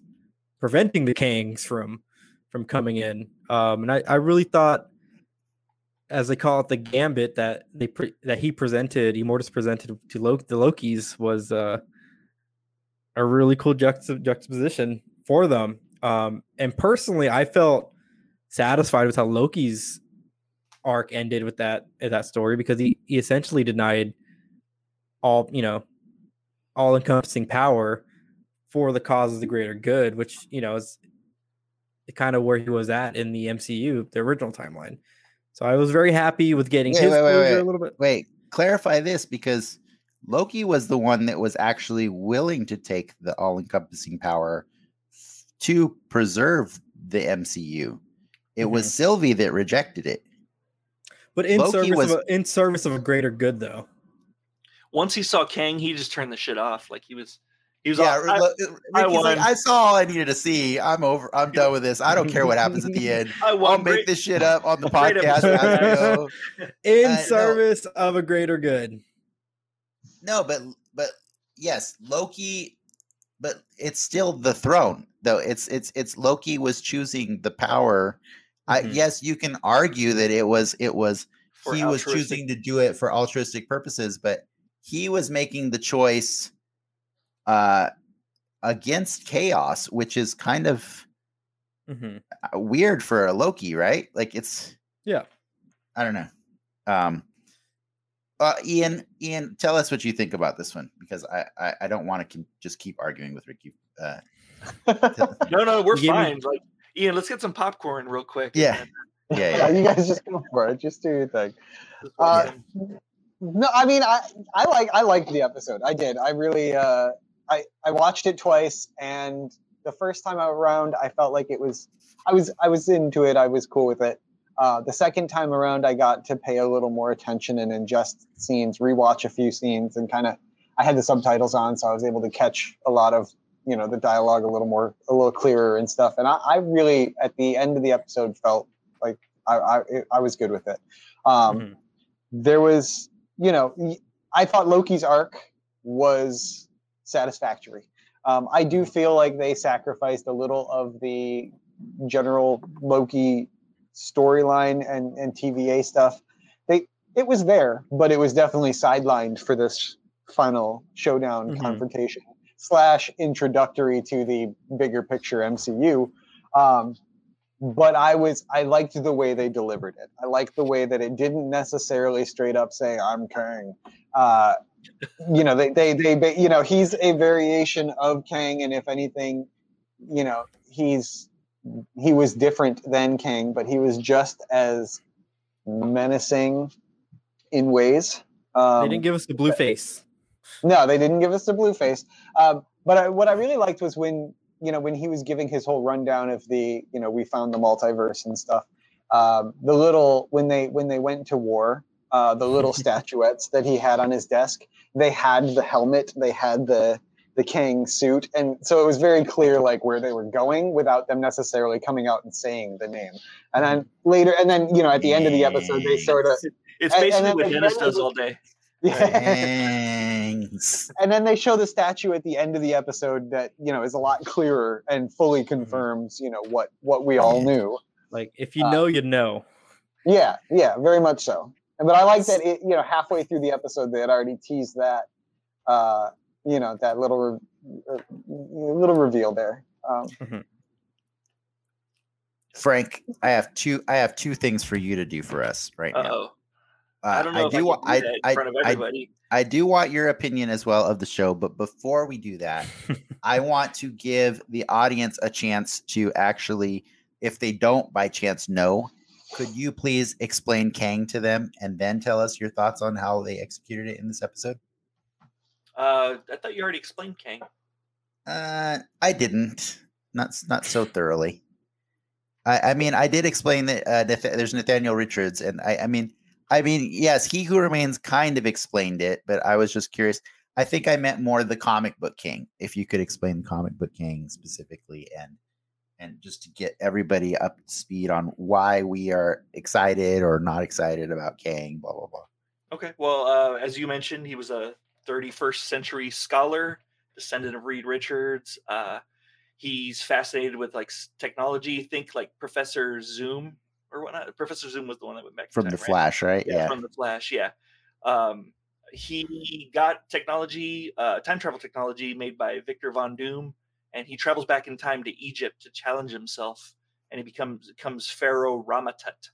preventing the Kangs from from coming in. Um, and I, I really thought, as they call it, the gambit that they pre- that he presented, Immortus presented to Loki, the Lokis was uh, a really cool juxtap- juxtaposition for them. Um, and personally, I felt satisfied with how Loki's arc ended with that that story because he, he essentially denied all you know all encompassing power for the cause of the greater good, which you know is kind of where he was at in the MCU, the original timeline. So I was very happy with getting wait, his wait, wait, wait. a little bit. Wait, clarify this because Loki was the one that was actually willing to take the all encompassing power to preserve the MCU. It mm-hmm. was Sylvie that rejected it. But in Loki service was, of a, in service of a greater good, though. Once he saw Kang, he just turned the shit off. Like he was, he was. Yeah, all, I, I, like, I saw all I needed to see. I'm over. I'm done with this. I don't care what happens at the end. I will make this shit up on the podcast. in uh, service no. of a greater good. No, but but yes, Loki, but it's still the throne though. It's it's it's Loki was choosing the power. Mm-hmm. I, yes, you can argue that it was it was for he was choosing to do it for altruistic purposes, but he was making the choice uh against chaos, which is kind of mm-hmm. weird for a Loki, right? Like it's yeah. I don't know. Um uh, Ian, Ian, tell us what you think about this one because I I, I don't want to just keep arguing with Ricky. Uh, no, no, we're fine. Me- like Ian, let's get some popcorn real quick. Yeah, yeah, yeah. you guys just go for it. Just do your thing. Uh, no, I mean, I I like I liked the episode. I did. I really uh, I I watched it twice, and the first time around, I felt like it was I was I was into it. I was cool with it. Uh, the second time around, I got to pay a little more attention and ingest scenes, rewatch a few scenes, and kind of. I had the subtitles on, so I was able to catch a lot of you know the dialogue a little more, a little clearer and stuff. And I, I really, at the end of the episode, felt like I I, I was good with it. Um, mm-hmm. There was, you know, I thought Loki's arc was satisfactory. Um, I do feel like they sacrificed a little of the general Loki storyline and, and TVA stuff, they it was there, but it was definitely sidelined for this final showdown mm-hmm. confrontation slash introductory to the bigger picture MCU. Um, but I was I liked the way they delivered it. I liked the way that it didn't necessarily straight up say I'm Kang. Uh, you know, they, they they you know he's a variation of Kang, and if anything, you know he's he was different than Kang, but he was just as menacing in ways. Um, they didn't give us the blue face. No, they didn't give us the blue face. Uh, but I, what I really liked was when you know when he was giving his whole rundown of the you know we found the multiverse and stuff. Um, the little when they when they went to war, uh, the little statuettes that he had on his desk, they had the helmet, they had the the Kang suit, and so it was very clear like where they were going without them necessarily coming out and saying the name. And then later, and then you know at the end of the episode, they sort of it's basically what Dennis does all day. Thanks. and then they show the statue at the end of the episode that you know is a lot clearer and fully mm-hmm. confirms you know what what we all knew. Like if you uh, know, uh, you know. Yeah, yeah, very much so. But I like that it, you know halfway through the episode they had already teased that uh, you know that little re- little reveal there. Um, mm-hmm. Frank, I have two. I have two things for you to do for us right Uh-oh. now. Uh, I don't know I do, I, do I, in front of everybody. I, I, do want your opinion as well of the show, but before we do that, I want to give the audience a chance to actually, if they don't by chance know, could you please explain Kang to them and then tell us your thoughts on how they executed it in this episode? Uh, I thought you already explained Kang. Uh, I didn't. Not not so thoroughly. I, I mean, I did explain that uh, there's Nathaniel Richards, and I, I mean, I mean, yes, He Who Remains kind of explained it, but I was just curious. I think I meant more the comic book Kang. If you could explain the comic book Kang specifically, and and just to get everybody up to speed on why we are excited or not excited about Kang, blah blah blah. Okay, well, uh, as you mentioned, he was a 31st century scholar, descendant of Reed Richards. Uh, he's fascinated with like technology. Think like Professor Zoom or whatnot. Professor Zoom was the one that went back from time, the right? Flash, right? Yeah, yeah, from the Flash. Yeah. Um, he got technology, uh, time travel technology, made by Victor Von Doom, and he travels back in time to Egypt to challenge himself, and he becomes becomes Pharaoh Rama-Tut,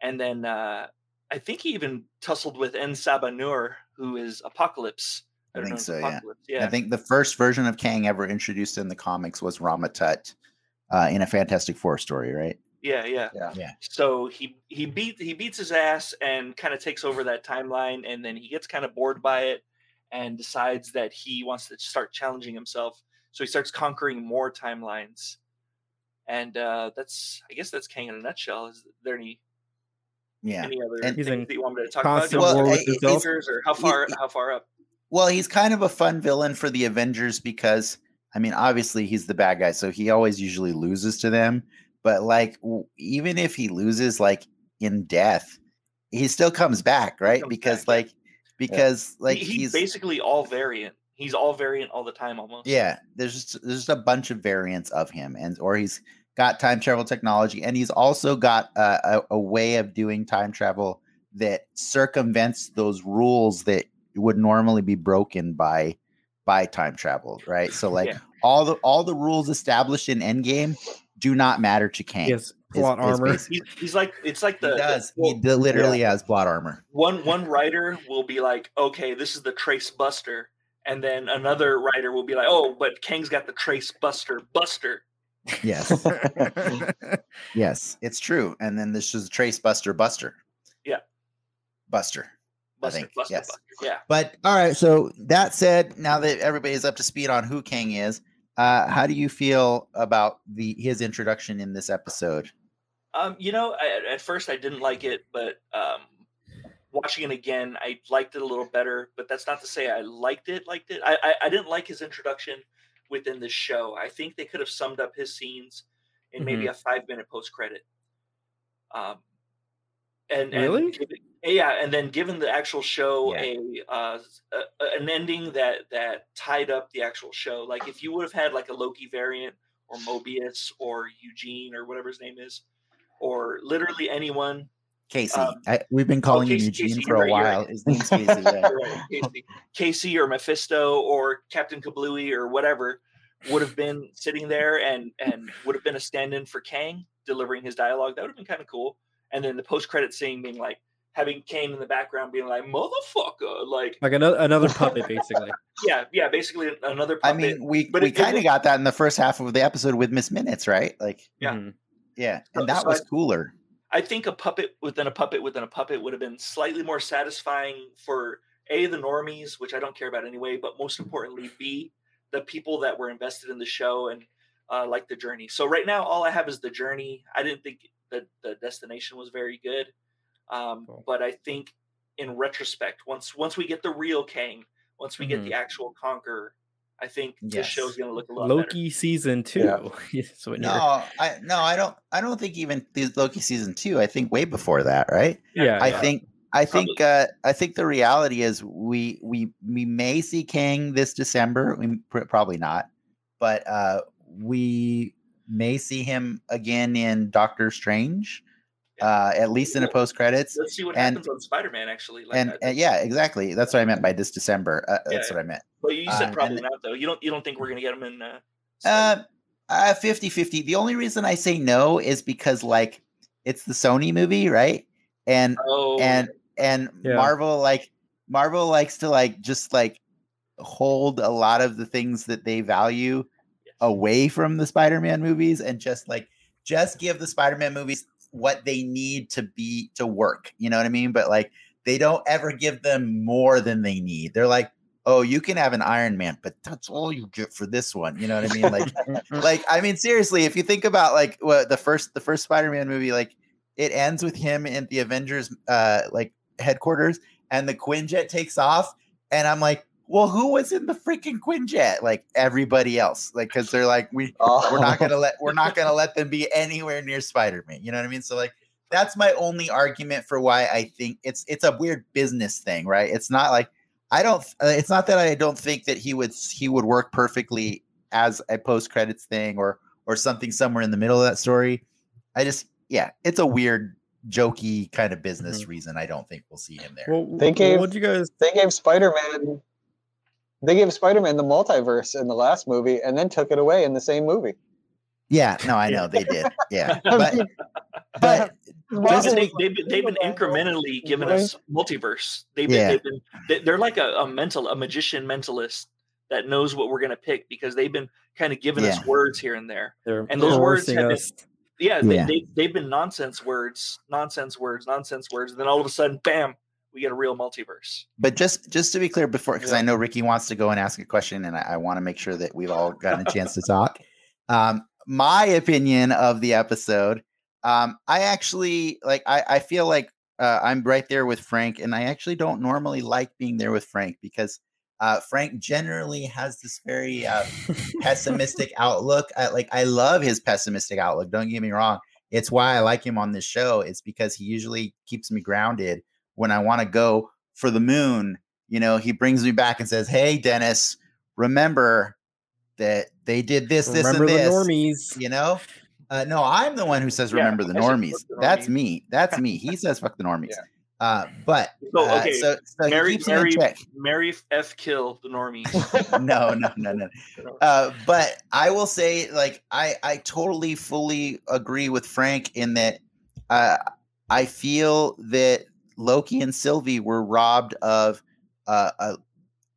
and then uh, I think he even tussled with En Sabah Nur, who is Apocalypse. I, I think so. Yeah. yeah. I think the first version of Kang ever introduced in the comics was Rama-Tut uh, in a Fantastic Four story, right? Yeah, yeah, yeah, yeah. So he he beat he beats his ass and kind of takes over that timeline, and then he gets kind of bored by it and decides that he wants to start challenging himself. So he starts conquering more timelines, and uh, that's I guess that's Kang in a nutshell. Is there any yeah any other and things that you want me to talk about? Well, eh, eh, Avengers or how far he, how far up? Well, he's kind of a fun villain for the Avengers because I mean, obviously he's the bad guy, so he always usually loses to them but like even if he loses like in death he still comes back right comes because back, like because yeah. like he, he's, he's, basically all variant he's all variant all the time almost yeah there's just there's just a bunch of variants of him and or he's got time travel technology and he's also got a, a, a way of doing time travel that circumvents those rules that would normally be broken by by time travel right so like yeah. all the all the rules established in endgame do not matter to Kang. Yes, plot is, armor. Is he's, he's, like it's like the he does the, he literally yeah. has plot armor. One one writer will be like, okay, this is the Trace Buster, and then another writer will be like, oh, but Kang's got the Trace Buster Buster. Yes, yes, it's true. And then this is Trace Buster Buster. Yeah, Buster. Buster, I think. Buster, yes. Buster. Yeah. But all right. So that said, now that everybody's up to speed on who Kang is, uh, how do you feel about the his introduction in this episode? Um, you know, I, at first I didn't like it, but um, watching it again, I liked it a little better. But that's not to say I liked it. Liked it. I, I, I didn't like his introduction within the show. I think they could have summed up his scenes in mm-hmm. maybe a five minute post credit. Um, and really, and yeah, and then given the actual show yeah. a, uh, a, an ending that that tied up the actual show. Like if you would have had like a Loki variant or Mobius or Eugene or whatever his name is, or literally anyone. Casey, um, I, we've been calling oh, Casey, him Eugene Casey, for a right, while. Right. His name's Casey. Yeah. right, Casey. Casey or Mephisto or Captain Kablooey or whatever would have been sitting there and and would have been a stand-in for Kang delivering his dialogue. That would have been kind of cool. And then the post-credit scene being like, having Kang in the background being like motherfucker, like like another another puppet, basically. yeah, yeah, basically another. Puppet. I mean, we but we kind of got that in the first half of the episode with Miss Minutes, right? Like, yeah, mm-hmm. yeah, and that so was I, cooler. I think a puppet within a puppet within a puppet would have been slightly more satisfying for a the normies, which I don't care about anyway, but most importantly, b the people that were invested in the show and uh, like the journey. So right now, all I have is the journey. I didn't think that the destination was very good, um, cool. but I think in retrospect, once once we get the real Kang, once we mm-hmm. get the actual Conqueror, I think yes. this show's going to look a lot Loki better. season two. Yeah. so no, I no, I don't. I don't think even Loki season two. I think way before that, right? Yeah, I yeah. think. I think uh, I think the reality is we we we may see Kang this December. We probably not, but uh, we may see him again in Doctor Strange uh, at least in a post credits. Let's see what and, happens on Spider Man. Actually, like and, and, yeah, exactly. That's what I meant by this December. Uh, yeah, that's what I meant. But you said uh, probably not though. You don't. You don't think we're gonna get him in? Uh, uh, uh, 50 50. The only reason I say no is because like it's the Sony movie, right? And oh. and and yeah. Marvel like Marvel likes to like just like hold a lot of the things that they value yes. away from the Spider-Man movies and just like just give the Spider-Man movies what they need to be to work. You know what I mean? But like they don't ever give them more than they need. They're like, oh, you can have an Iron Man, but that's all you get for this one. You know what I mean? Like, like I mean, seriously, if you think about like what the first the first Spider-Man movie, like it ends with him in the Avengers uh like headquarters and the Quinjet takes off, and I'm like, well, who was in the freaking Quinjet? Like everybody else, like because they're like we oh. we're not gonna let we're not gonna let them be anywhere near Spider Man. You know what I mean? So like that's my only argument for why I think it's it's a weird business thing, right? It's not like I don't. Uh, it's not that I don't think that he would he would work perfectly as a post credits thing or or something somewhere in the middle of that story. I just yeah, it's a weird jokey kind of business mm-hmm. reason I don't think we'll see him there. Well, they gave what you guys they gave Spider Man they gave Spider-Man the multiverse in the last movie and then took it away in the same movie. Yeah, no, I know they did. Yeah, but, but they, they've, been, they've been incrementally giving us multiverse. They've been, yeah. they've been they're like a, a mental, a magician mentalist that knows what we're going to pick because they've been kind of giving yeah. us words here and there, they're and those words have been, yeah, yeah. They, they, they've been nonsense words, nonsense words, nonsense words. And then all of a sudden, bam, we get a real multiverse. But just just to be clear, before because yeah. I know Ricky wants to go and ask a question, and I, I want to make sure that we've all gotten a chance to talk. Um, my opinion of the episode, um, I actually like. I, I feel like uh, I'm right there with Frank, and I actually don't normally like being there with Frank because uh, Frank generally has this very uh, pessimistic outlook. I, like I love his pessimistic outlook. Don't get me wrong. It's why I like him on this show. It's because he usually keeps me grounded when I want to go for the moon, you know, he brings me back and says, "Hey, Dennis, remember that they did this, this, remember and this." The normies, you know. Uh, no, I'm the one who says, "Remember yeah, the, normies. the, normies. That's me. That's me. He says, "Fuck the normies." Yeah. Uh, but so, uh, okay. so, so Mary, Mary, Mary F. Kill the normies. no, no, no, no. Uh, but I will say, like, I, I totally, fully agree with Frank in that. Uh, I feel that Loki and Sylvie were robbed of uh, uh,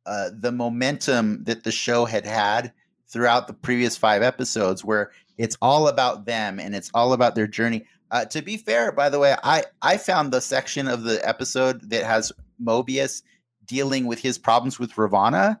uh, the momentum that the show had had throughout the previous five episodes, where it's all about them and it's all about their journey. Uh, to be fair, by the way, I I found the section of the episode that has Mobius dealing with his problems with Ravonna.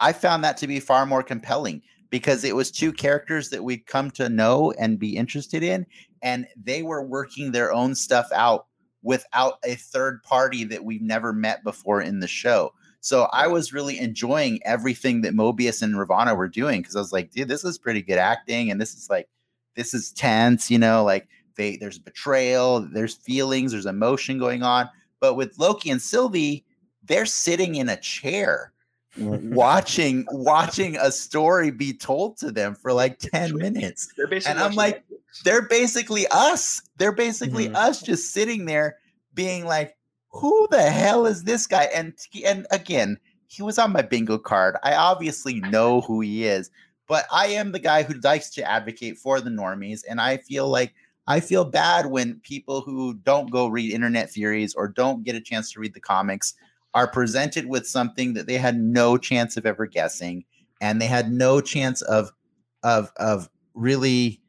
I found that to be far more compelling because it was two characters that we'd come to know and be interested in, and they were working their own stuff out without a third party that we've never met before in the show. So I was really enjoying everything that Mobius and Ravonna were doing because I was like, dude, this is pretty good acting, and this is like, this is tense, you know, like they there's betrayal, there's feelings, there's emotion going on. But with Loki and Sylvie, they're sitting in a chair watching watching a story be told to them for like 10 minutes. and I'm like, they're basically us. They're basically mm-hmm. us just sitting there being like, who the hell is this guy? And and again, he was on my bingo card. I obviously know who he is, but I am the guy who likes to advocate for the normies. And I feel like I feel bad when people who don't go read internet theories or don't get a chance to read the comics are presented with something that they had no chance of ever guessing and they had no chance of of of really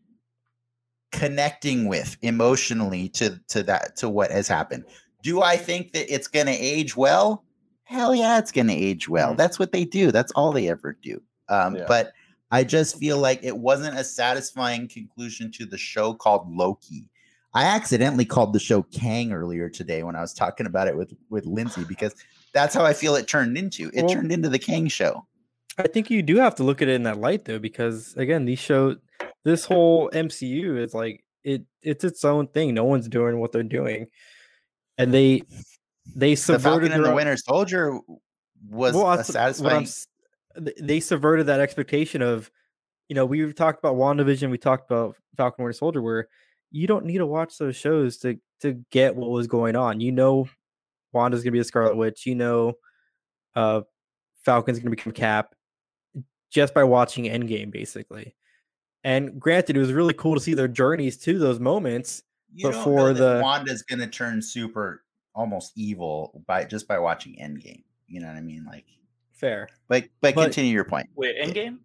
connecting with emotionally to to that to what has happened. Do I think that it's going to age well? Hell yeah, it's going to age well. Mm-hmm. That's what they do. That's all they ever do. Um, yeah. But I just feel like it wasn't a satisfying conclusion to the show called Loki. I accidentally called the show Kang earlier today when I was talking about it with with Lindsay because that's how I feel it turned into. It well, turned into the Kang show. I think you do have to look at it in that light though, because again, these shows, this whole MCU is like it. It's its own thing. No one's doing what they're doing, and they they subverted the and the Winter Soldier was well, a satisfying. They subverted that expectation of, you know, we've talked about WandaVision, we talked about Falcon Winter Soldier, where you don't need to watch those shows to to get what was going on. You know, Wanda's gonna be a Scarlet Witch. You know, uh, Falcon's gonna become Cap just by watching Endgame, basically. And granted, it was really cool to see their journeys to those moments. You before the Wanda's gonna turn super almost evil by just by watching Endgame. You know what I mean? Like fair. But but, but continue your point. Wait, Endgame?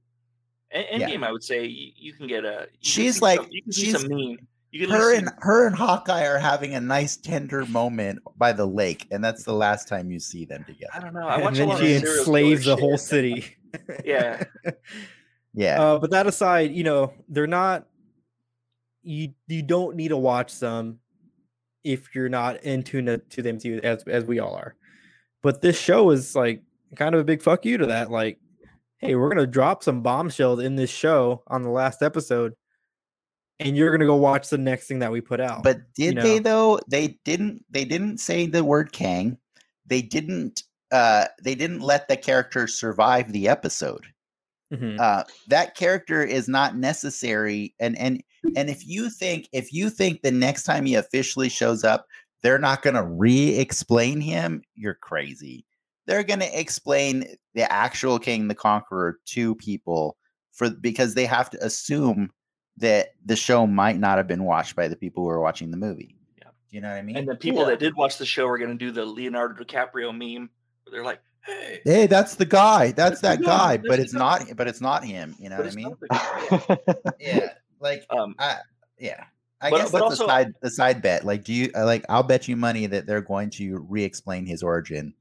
Endgame, yeah. I would say you, you can get a. she's like some, you can she's some meme her and her and Hawkeye are having a nice tender moment by the lake, and that's the last time you see them together. I don't know. I and then she enslaves the whole city. yeah, yeah. Uh, but that aside, you know they're not. You you don't need to watch them if you're not into to, to them too, as as we all are. But this show is like kind of a big fuck you to that. Like, hey, we're gonna drop some bombshells in this show on the last episode and you're gonna go watch the next thing that we put out. But did you know? they though? They didn't. They didn't say the word Kang. They didn't. Uh, they didn't let the character survive the episode. Mm-hmm. Uh, that character is not necessary. And and and if you think if you think the next time he officially shows up, they're not going to re-explain him, you're crazy. They're going to explain the actual Kang the Conqueror to people for because they have to assume that the show might not have been watched by the people who are watching the movie. Yeah. Do you know what I mean? And the people yeah. that did watch the show are going to do the Leonardo DiCaprio meme where they're like, "Hey, hey, that's the guy. That's, that's that guy, but it's not but it's not him, you know but what I mean?" Yeah. yeah. Like um I, yeah. I but, guess but that's also, a side the side bet. Like do you uh, like I'll bet you money that they're going to re-explain his origin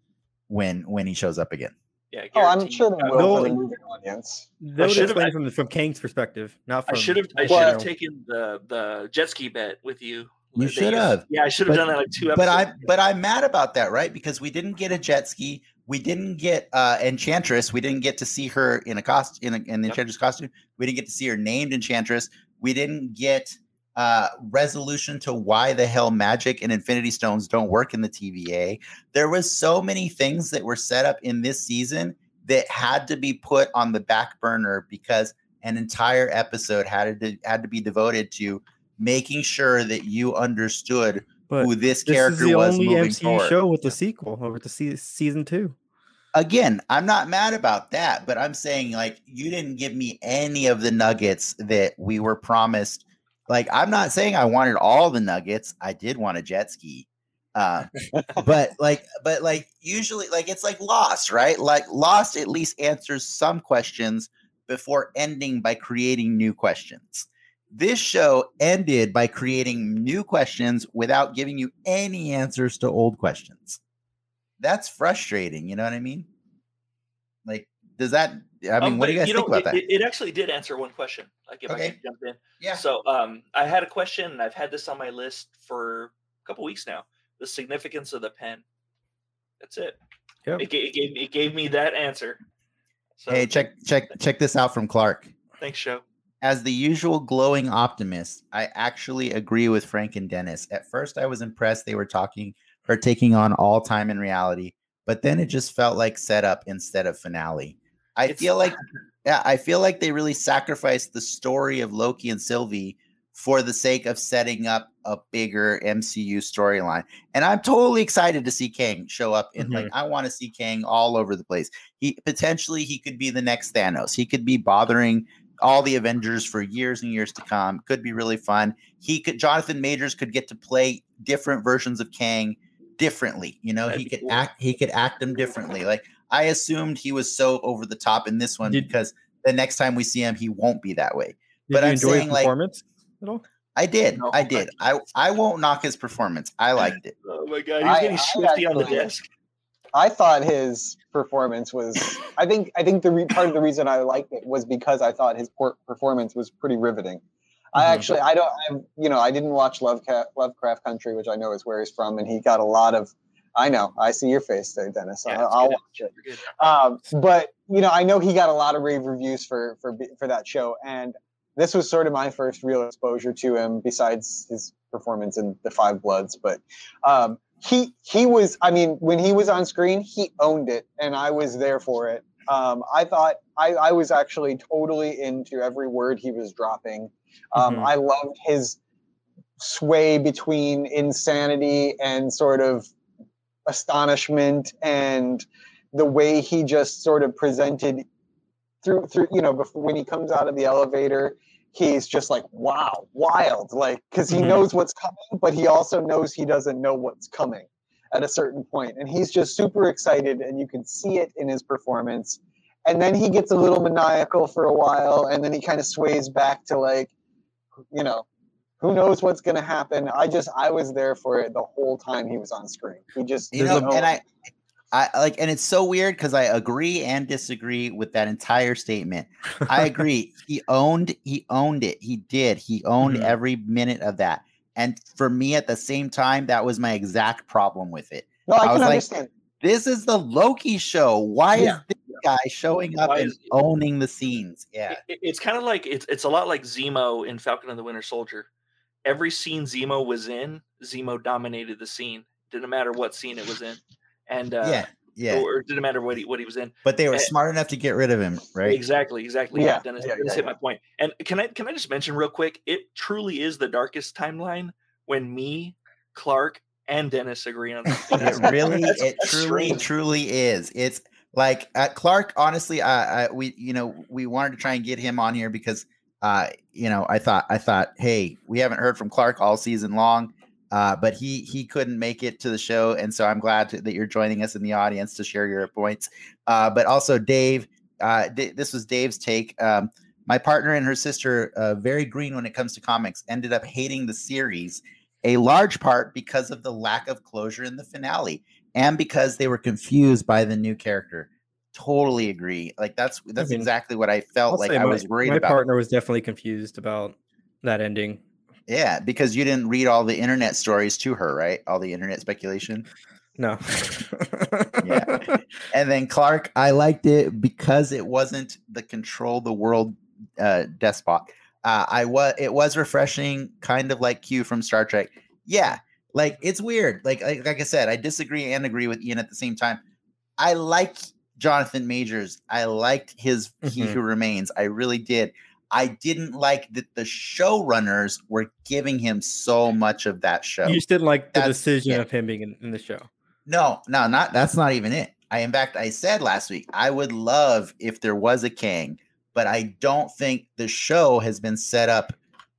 when when he shows up again. Yeah, oh, I'm sure they will for the movie audience. They would explain from from Kang's perspective, not from. I should have. I should have taken the the jet ski bet with you. You should have. Yeah, I should have done that like two episodes. But I but I'm mad about that, right? Because we didn't get a jet ski. We didn't get uh Enchantress. We didn't get to see her in a cost in, a, in the yep. Enchantress costume. We didn't get to see her named Enchantress. We didn't get uh, resolution to why the hell magic and infinity stones don't work in the TVA. There was so many things that were set up in this season that had to be put on the back burner because an entire episode had to had to be devoted to making sure that you understood but who this, this character was moving MCU forward. show with the sequel over to se- season two. Again, I'm not mad about that, but I'm saying like you didn't give me any of the nuggets that we were promised like, I'm not saying I wanted all the nuggets. I did want a jet ski. Uh, but like, but like, usually, like, it's like Lost, right? Like, Lost at least answers some questions before ending by creating new questions. This show ended by creating new questions without giving you any answers to old questions. That's frustrating. You know what I mean? Like, does that I mean, um, what do you guys you think know, about it, that? It actually did answer one question. Like if okay. I can jump in. Yeah. So um, I had a question, and I've had this on my list for a couple weeks now. The significance of the pen. That's it. Yep. It, it gave it gave me that answer. So, hey, check check check this out from Clark. Thanks, show. As the usual glowing optimist, I actually agree with Frank and Dennis. At first, I was impressed they were talking or taking on all time in reality, but then it just felt like setup instead of finale. I it's, feel like yeah, I feel like they really sacrificed the story of Loki and Sylvie for the sake of setting up a bigger MCU storyline. And I'm totally excited to see Kang show up in mm-hmm. like I want to see Kang all over the place. He potentially he could be the next Thanos. He could be bothering all the Avengers for years and years to come. Could be really fun. He could Jonathan Majors could get to play different versions of Kang differently. You know, That'd he could cool. act he could act them differently. Like I assumed he was so over the top in this one Did, because the next time we see him, he won't be that way. but I'm saying like performance at all? I did. No, I did. I I won't knock his performance. I liked it. Oh my god, he's getting swifty on the desk. I thought his performance was. I think. I think the re, part of the reason I liked it was because I thought his performance was pretty riveting. Mm-hmm. I actually. I don't. I, you know. I didn't watch Lovecraft, Lovecraft Country, which I know is where he's from, and he got a lot of. I know. I see your face there, Dennis. Yeah, I'll, I'll watch it. Um, but you know, I know he got a lot of rave reviews for for for that show, and this was sort of my first real exposure to him besides his performance in the five bloods but um, he he was i mean when he was on screen he owned it and i was there for it um, i thought I, I was actually totally into every word he was dropping um, mm-hmm. i loved his sway between insanity and sort of astonishment and the way he just sort of presented through through you know before, when he comes out of the elevator he's just like wow wild like because he mm-hmm. knows what's coming but he also knows he doesn't know what's coming at a certain point and he's just super excited and you can see it in his performance and then he gets a little maniacal for a while and then he kind of sways back to like you know who knows what's going to happen i just i was there for it the whole time he was on screen he just you know and i I like, and it's so weird because I agree and disagree with that entire statement. I agree. he owned, he owned it. He did. He owned mm-hmm. every minute of that. And for me, at the same time, that was my exact problem with it. No, I, I was like, understand. This is the Loki show. Why yeah. is this guy showing up Why and owning the scenes? Yeah, it, it's kind of like it's it's a lot like Zemo in Falcon and the Winter Soldier. Every scene Zemo was in, Zemo dominated the scene. Didn't matter what scene it was in and uh, yeah, yeah, or, it didn't matter what he what he was in. But they were and, smart enough to get rid of him, right? Exactly, exactly. Yeah, yeah Dennis, yeah, Dennis yeah, hit my point. And can I can I just mention real quick? It truly is the darkest timeline when me, Clark, and Dennis agree on it. really, it truly, strange. truly is. It's like uh, Clark. Honestly, uh, we you know we wanted to try and get him on here because uh, you know I thought I thought hey we haven't heard from Clark all season long. Uh, but he he couldn't make it to the show, and so I'm glad to, that you're joining us in the audience to share your points. Uh, but also, Dave, uh, d- this was Dave's take. Um, my partner and her sister, uh, very green when it comes to comics, ended up hating the series, a large part because of the lack of closure in the finale, and because they were confused by the new character. Totally agree. Like that's that's I mean, exactly what I felt I'll like. I my, was worried. My about. partner was definitely confused about that ending. Yeah, because you didn't read all the internet stories to her, right? All the internet speculation. No. yeah. And then Clark, I liked it because it wasn't the control the world uh, despot. Uh, I was it was refreshing, kind of like Q from Star Trek. Yeah, like it's weird. Like, like like I said, I disagree and agree with Ian at the same time. I like Jonathan Majors. I liked his mm-hmm. He Who Remains. I really did. I didn't like that the showrunners were giving him so much of that show. You just didn't like the that's, decision of him being in, in, the show. No, no, not that's not even it. I in fact I said last week I would love if there was a Kang, but I don't think the show has been set up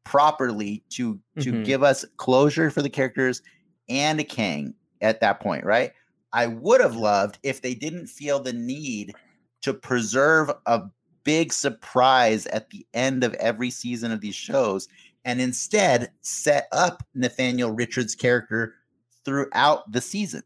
properly to to mm-hmm. give us closure for the characters and a Kang at that point, right? I would have loved if they didn't feel the need to preserve a big surprise at the end of every season of these shows and instead set up Nathaniel Richards' character throughout the season.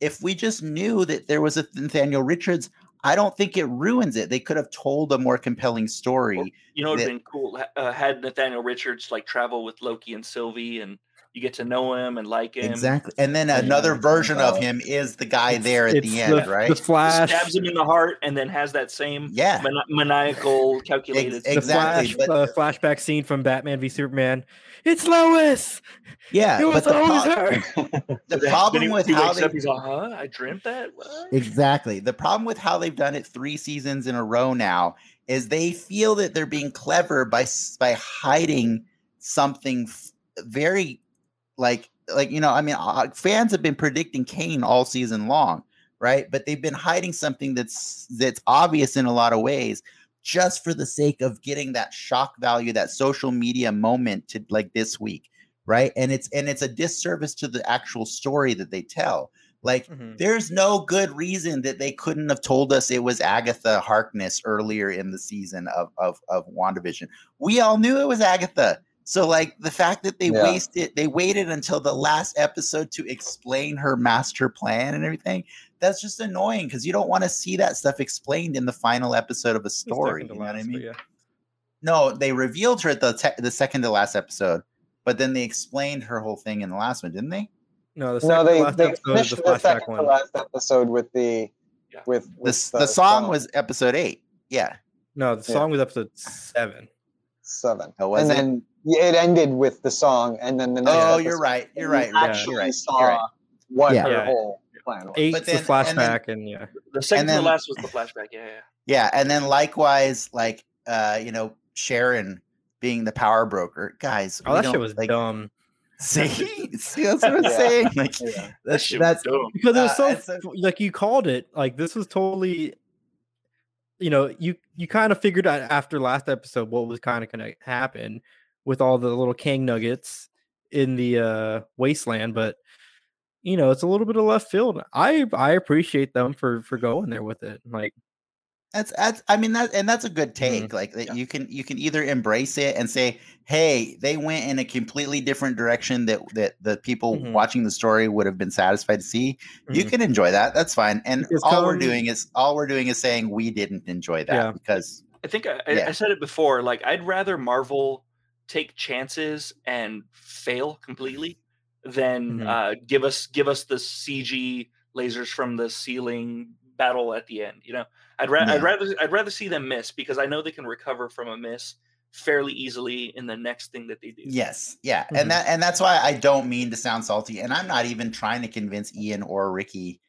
If we just knew that there was a Nathaniel Richards, I don't think it ruins it. They could have told a more compelling story. You know, it'd been cool uh, had Nathaniel Richards like travel with Loki and Sylvie and you get to know him and like him. Exactly. And then another version of him is the guy there at the end, the, right? The Flash stabs him in the heart and then has that same yeah maniacal calculated Ex- exactly. The flash, but, uh, flashback scene from Batman v Superman. It's Lois. Yeah, it was always her. the problem with how they he's like, huh? I dreamt that. What? Exactly. The problem with how they've done it three seasons in a row now is they feel that they're being clever by by hiding something very like like you know i mean uh, fans have been predicting kang all season long right? But they've been hiding something that's that's obvious in a lot of ways just for the sake of getting that shock value that social media moment to like this week right? And it's and it's a disservice to the actual story that they tell. Like mm-hmm. there's no good reason that they couldn't have told us it was agatha harkness earlier in the season of of of wandavision. We all knew it was agatha So like the fact that they yeah. wasted they waited until the last episode to explain her master plan and everything, that's just annoying because you don't want to see that stuff explained in the final episode of a story. You know last, what I mean? Yeah. No, they revealed her at the te- the second to last episode, but then they explained her whole thing in the last one, didn't they? No, the no, they they finished the, the second one. to last episode with the yeah. with, with the, the, song, song was episode eight. Yeah. No, the song yeah. was episode seven. Seven. Oh, and it? then it ended with the song, and then the next. Oh, you're right. You're right. Actually, you're right. Saw you're right. what yeah. her whole plan was. Eight's the flashback, and, then, and, yeah. The second then, to the last was the flashback. Yeah, yeah. Yeah, and then likewise, like uh, you know, Sharon being the power broker, guys. Oh, that shit was like, dumb. See, see, that's what I'm yeah. saying. Like yeah. that's that's because it was so, uh, so like you called it. Like this was totally you know, you you kind of figured out after last episode what was kind of going to happen with all the little Kang nuggets in the uh wasteland, but you know, it's a little bit of left field. I I appreciate them for for going there with it. Like that's that's I mean that and that's a good take. Mm-hmm. Like that yeah. you can you can either embrace it and say, "Hey, they went in a completely different direction that that the people mm-hmm. watching the story would have been satisfied to see." Mm-hmm. You can enjoy that. That's fine. And because all we're doing is all we're doing is saying we didn't enjoy that yeah. because I think I, yeah. I said it before. Like I'd rather Marvel take chances and fail completely than mm-hmm. uh, give us give us the CG lasers from the ceiling battle at the end. You know, I'd, ra- yeah. I'd rather I'd rather see them miss because I know they can recover from a miss fairly easily in the next thing that they do. Yes, yeah, mm-hmm. and that and that's why I don't mean to sound salty, and I'm not even trying to convince Ian or Ricky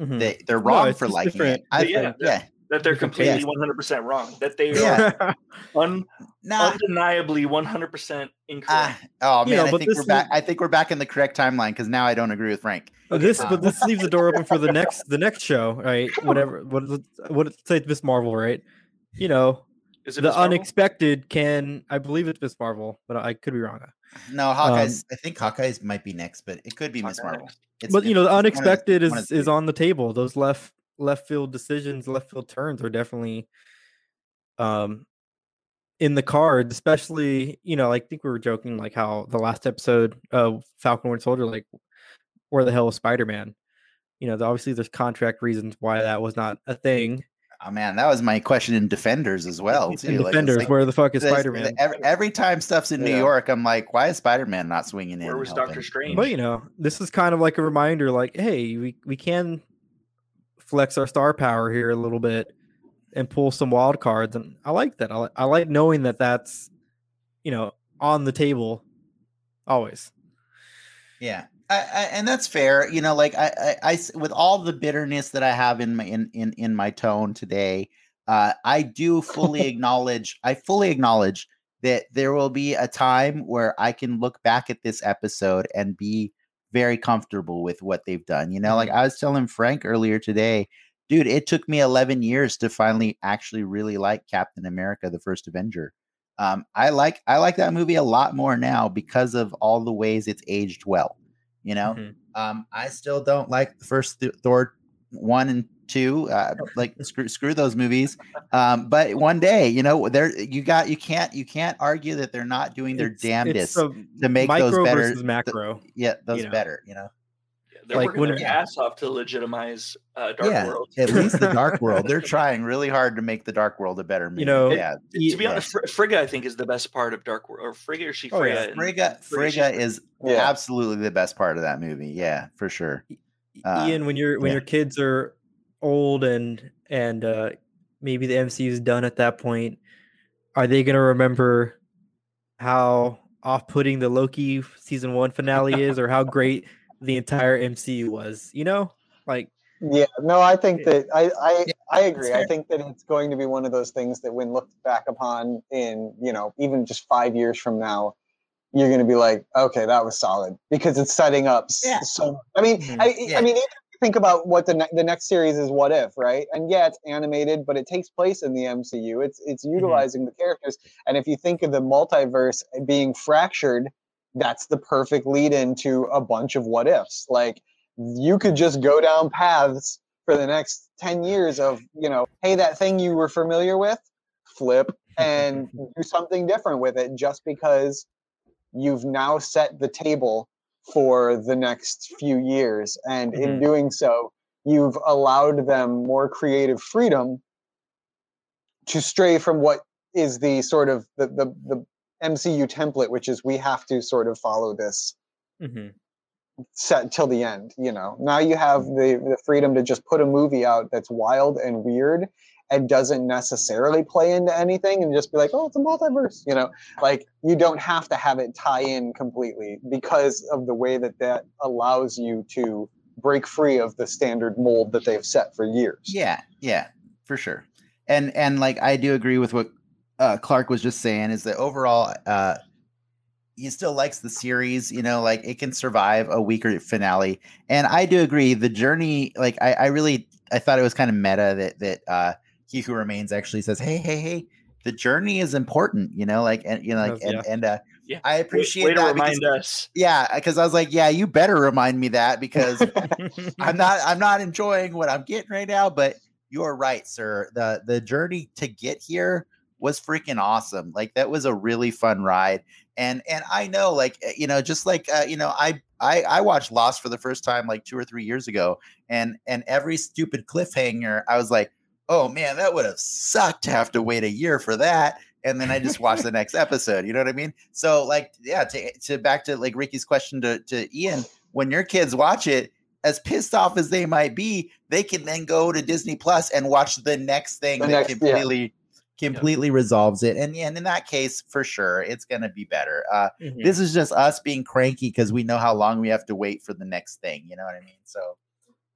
mm-hmm. that they're wrong no, for liking different. it. I, yeah, yeah, that they're completely one hundred percent wrong. That they are un, nah. undeniably one hundred percent incorrect. Uh, oh man, you know, I think we're back. I think we're back in the correct timeline because now I don't agree with Frank. Oh, this, uh, but this leaves the door open for the next, the next show, right? Whatever, what, what, say Miss Marvel, right? You know, the unexpected can, I believe it's Miss Marvel, but I could be wrong. No, Hawkeye's. Um, I think Hawkeye's might be next, but it could be Miss Marvel. It's, but you know, the unexpected the, is is on the table. Those left left field decisions, left field turns are definitely um in the cards, especially, you know, I think we were joking like how the last episode of Falcon Winter Soldier, like where the hell is Spider Man? You know, obviously there's contract reasons why that was not a thing. Oh man, that was my question in Defenders as well. Too. Like, Defenders, like, where the fuck is Spider Man? Every, every, time stuff's in yeah. New York, I'm like, why is Spider Man not swinging in? Where was Doctor Strange? But you know, this is kind of like a reminder, like, hey, we we can flex our star power here a little bit and pull some wild cards. And I like that. I, I like knowing that that's, you know, on the table always. Yeah. I, I, and that's fair. You know, like I, I, with all the bitterness that I have in my, in, in, in my tone today, uh, I do fully acknowledge, I fully acknowledge that there will be a time where I can look back at this episode and be very comfortable with what they've done. You know, like mm-hmm. I was telling Frank earlier today, dude, it took me 11 years to finally actually really like Captain America, the first Avenger. Um, I like I like that movie a lot more now because of all the ways it's aged well. You know, mm-hmm. um, I still don't like the first Th- Thor one and two. Uh, like screw screw those movies. Um, but one day, you know, there you got you can't you can't argue that they're not doing their it's, damnedest it's to make those better. macro. Th- yeah, those you know. better. You know. they're like working their ass off to legitimize uh, Dark yeah, World. at least the Dark World. They're trying really hard to make the Dark World a better movie. You know, yeah. to be honest, Fr- Frigga I think is the best part of Dark World. Or Frigga or she Frigga? Oh, yeah. Frigga, Frigga, is yeah. absolutely the best part of that movie. Yeah, for sure. Uh, Ian, when your when yeah. your kids are old and and uh, maybe the MCU is done at that point, are they going to remember how off-putting the Loki season one finale is, or how great the entire MCU was? You know, like yeah, no, I think that I I, yeah, I agree. I think that it's going to be one of those things that when looked back upon in you know even just five years from now, you're going to be like, okay, that was solid because it's setting up. Yeah. So I mean, mm-hmm. I, yeah. I mean, think about what the ne- the next series is what if right and yeah it's animated but it takes place in the mcu it's it's mm-hmm. utilizing mm-hmm. the characters and if you think of the multiverse being fractured that's the perfect lead into a bunch of what ifs like you could just go down paths for the next 10 years of you know hey that thing you were familiar with flip and do something different with it just because you've now set the table for the next few years. And mm-hmm. in doing so, you've allowed them more creative freedom to stray from what is the sort of the, the, the MCU template, which is we have to sort of follow this mm-hmm. set till the end. You know, now you have the, the freedom to just put a movie out that's wild and weird and doesn't necessarily play into anything and just be like, oh, it's a multiverse. You know, like you don't have to have it tie in completely because of the way that that allows you to break free of the standard mold that they've set for years. Yeah, yeah, for sure. And and like I do agree with what uh, Clark was just saying is that overall, uh, he still likes the series. You know, like it can survive a weaker finale. And I do agree. The journey, like I, I really, I thought it was kind of meta that that uh, he who remains actually says, "Hey, hey, hey." The journey is important, you know, like and you know, like and, yeah. and uh, yeah. I appreciate way, way that. remind because, us. Yeah, because I was like, yeah, you better remind me that because I'm not I'm not enjoying what I'm getting right now. But you're right, sir. The the journey to get here was freaking awesome. Like that was a really fun ride. And and I know, like eh, you know, just like uh, you know, I I I watched Lost for the first time like two or three years ago, and and every stupid cliffhanger, I was like, oh man, that would have sucked to have to wait a year for that. And then I just watched the next episode. You know what I mean? So like, yeah, to to back to like Ricky's question to to Ian, when your kids watch it, as pissed off as they might be, they can then go to Disney Plus and watch the next thing the that next, completely yeah completely yeah. resolves it. And, and in that case, for sure, it's going to be better. Uh, mm-hmm. This is just us being cranky because we know how long we have to wait for the next thing. You know what I mean? So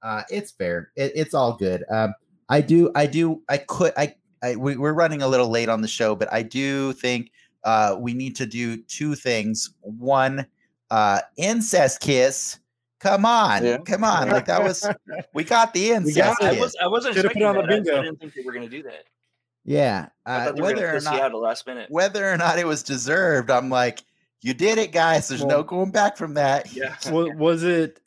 uh, it's fair. It, it's all good. Um, I do, I do, I could, I, I we, are running a little late on the show, but I do think uh, we need to do two things. One, uh, incest kiss. Come on, yeah. come on! Like that was, we got the incest. Got I was, I wasn't Should expecting that. I didn't think they were going to do that. Yeah, uh, whether or not the last minute, whether or not it was deserved, I'm like, you did it, guys. There's well, no going back from that. Yeah. was, was it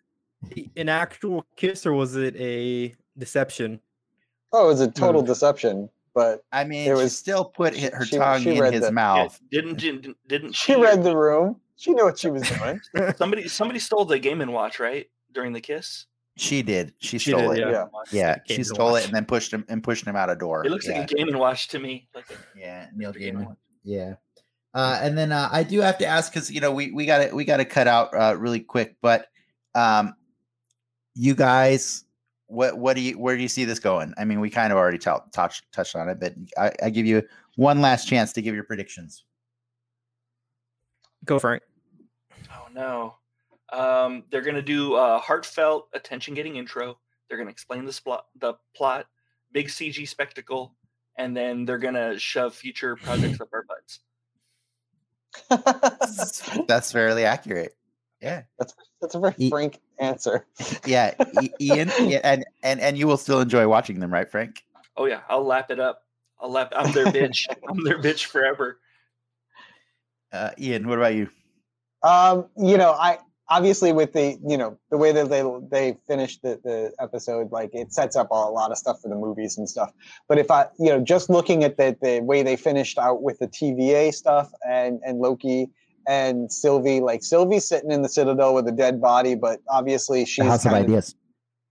an actual kiss or was it a deception? Oh, it was a total mm. deception. But I mean, it was still put her she, tongue she in his the, mouth. Yeah, didn't didn't didn't she, she read the room? She knew what she was doing. somebody somebody stole the game and watch right during the kiss. She did. She, she stole did, it. Yeah, yeah. she stole watch. it and then pushed him and pushed him out a door. It looks yeah. like a game and watch to me. Like a, yeah, Neil Gaiman. Yeah. Uh, and then uh, I do have to ask because you know we we got to we got to cut out uh, really quick, but um, you guys, what what do you where do you see this going? I mean, we kind of already t- touched touched on it, but I, I give you one last chance to give your predictions. Go Frank. Oh no. Um, they're going to do a heartfelt, attention-getting intro. They're going to explain the plot, the plot, big CG spectacle, and then they're going to shove future projects up our butts. that's fairly accurate. Yeah, that's that's a very e- frank answer. yeah, e- Ian, yeah, and and and you will still enjoy watching them, right, Frank? Oh yeah, I'll lap it up. I'll lap. I'm their bitch. I'm their bitch forever. Uh, Ian, what about you? Um, you know, I obviously with the you know the way that they they finished the, the episode like it sets up a lot of stuff for the movies and stuff but if i you know just looking at the the way they finished out with the tva stuff and and loki and sylvie like sylvie's sitting in the citadel with a dead body but obviously she's the house of ideas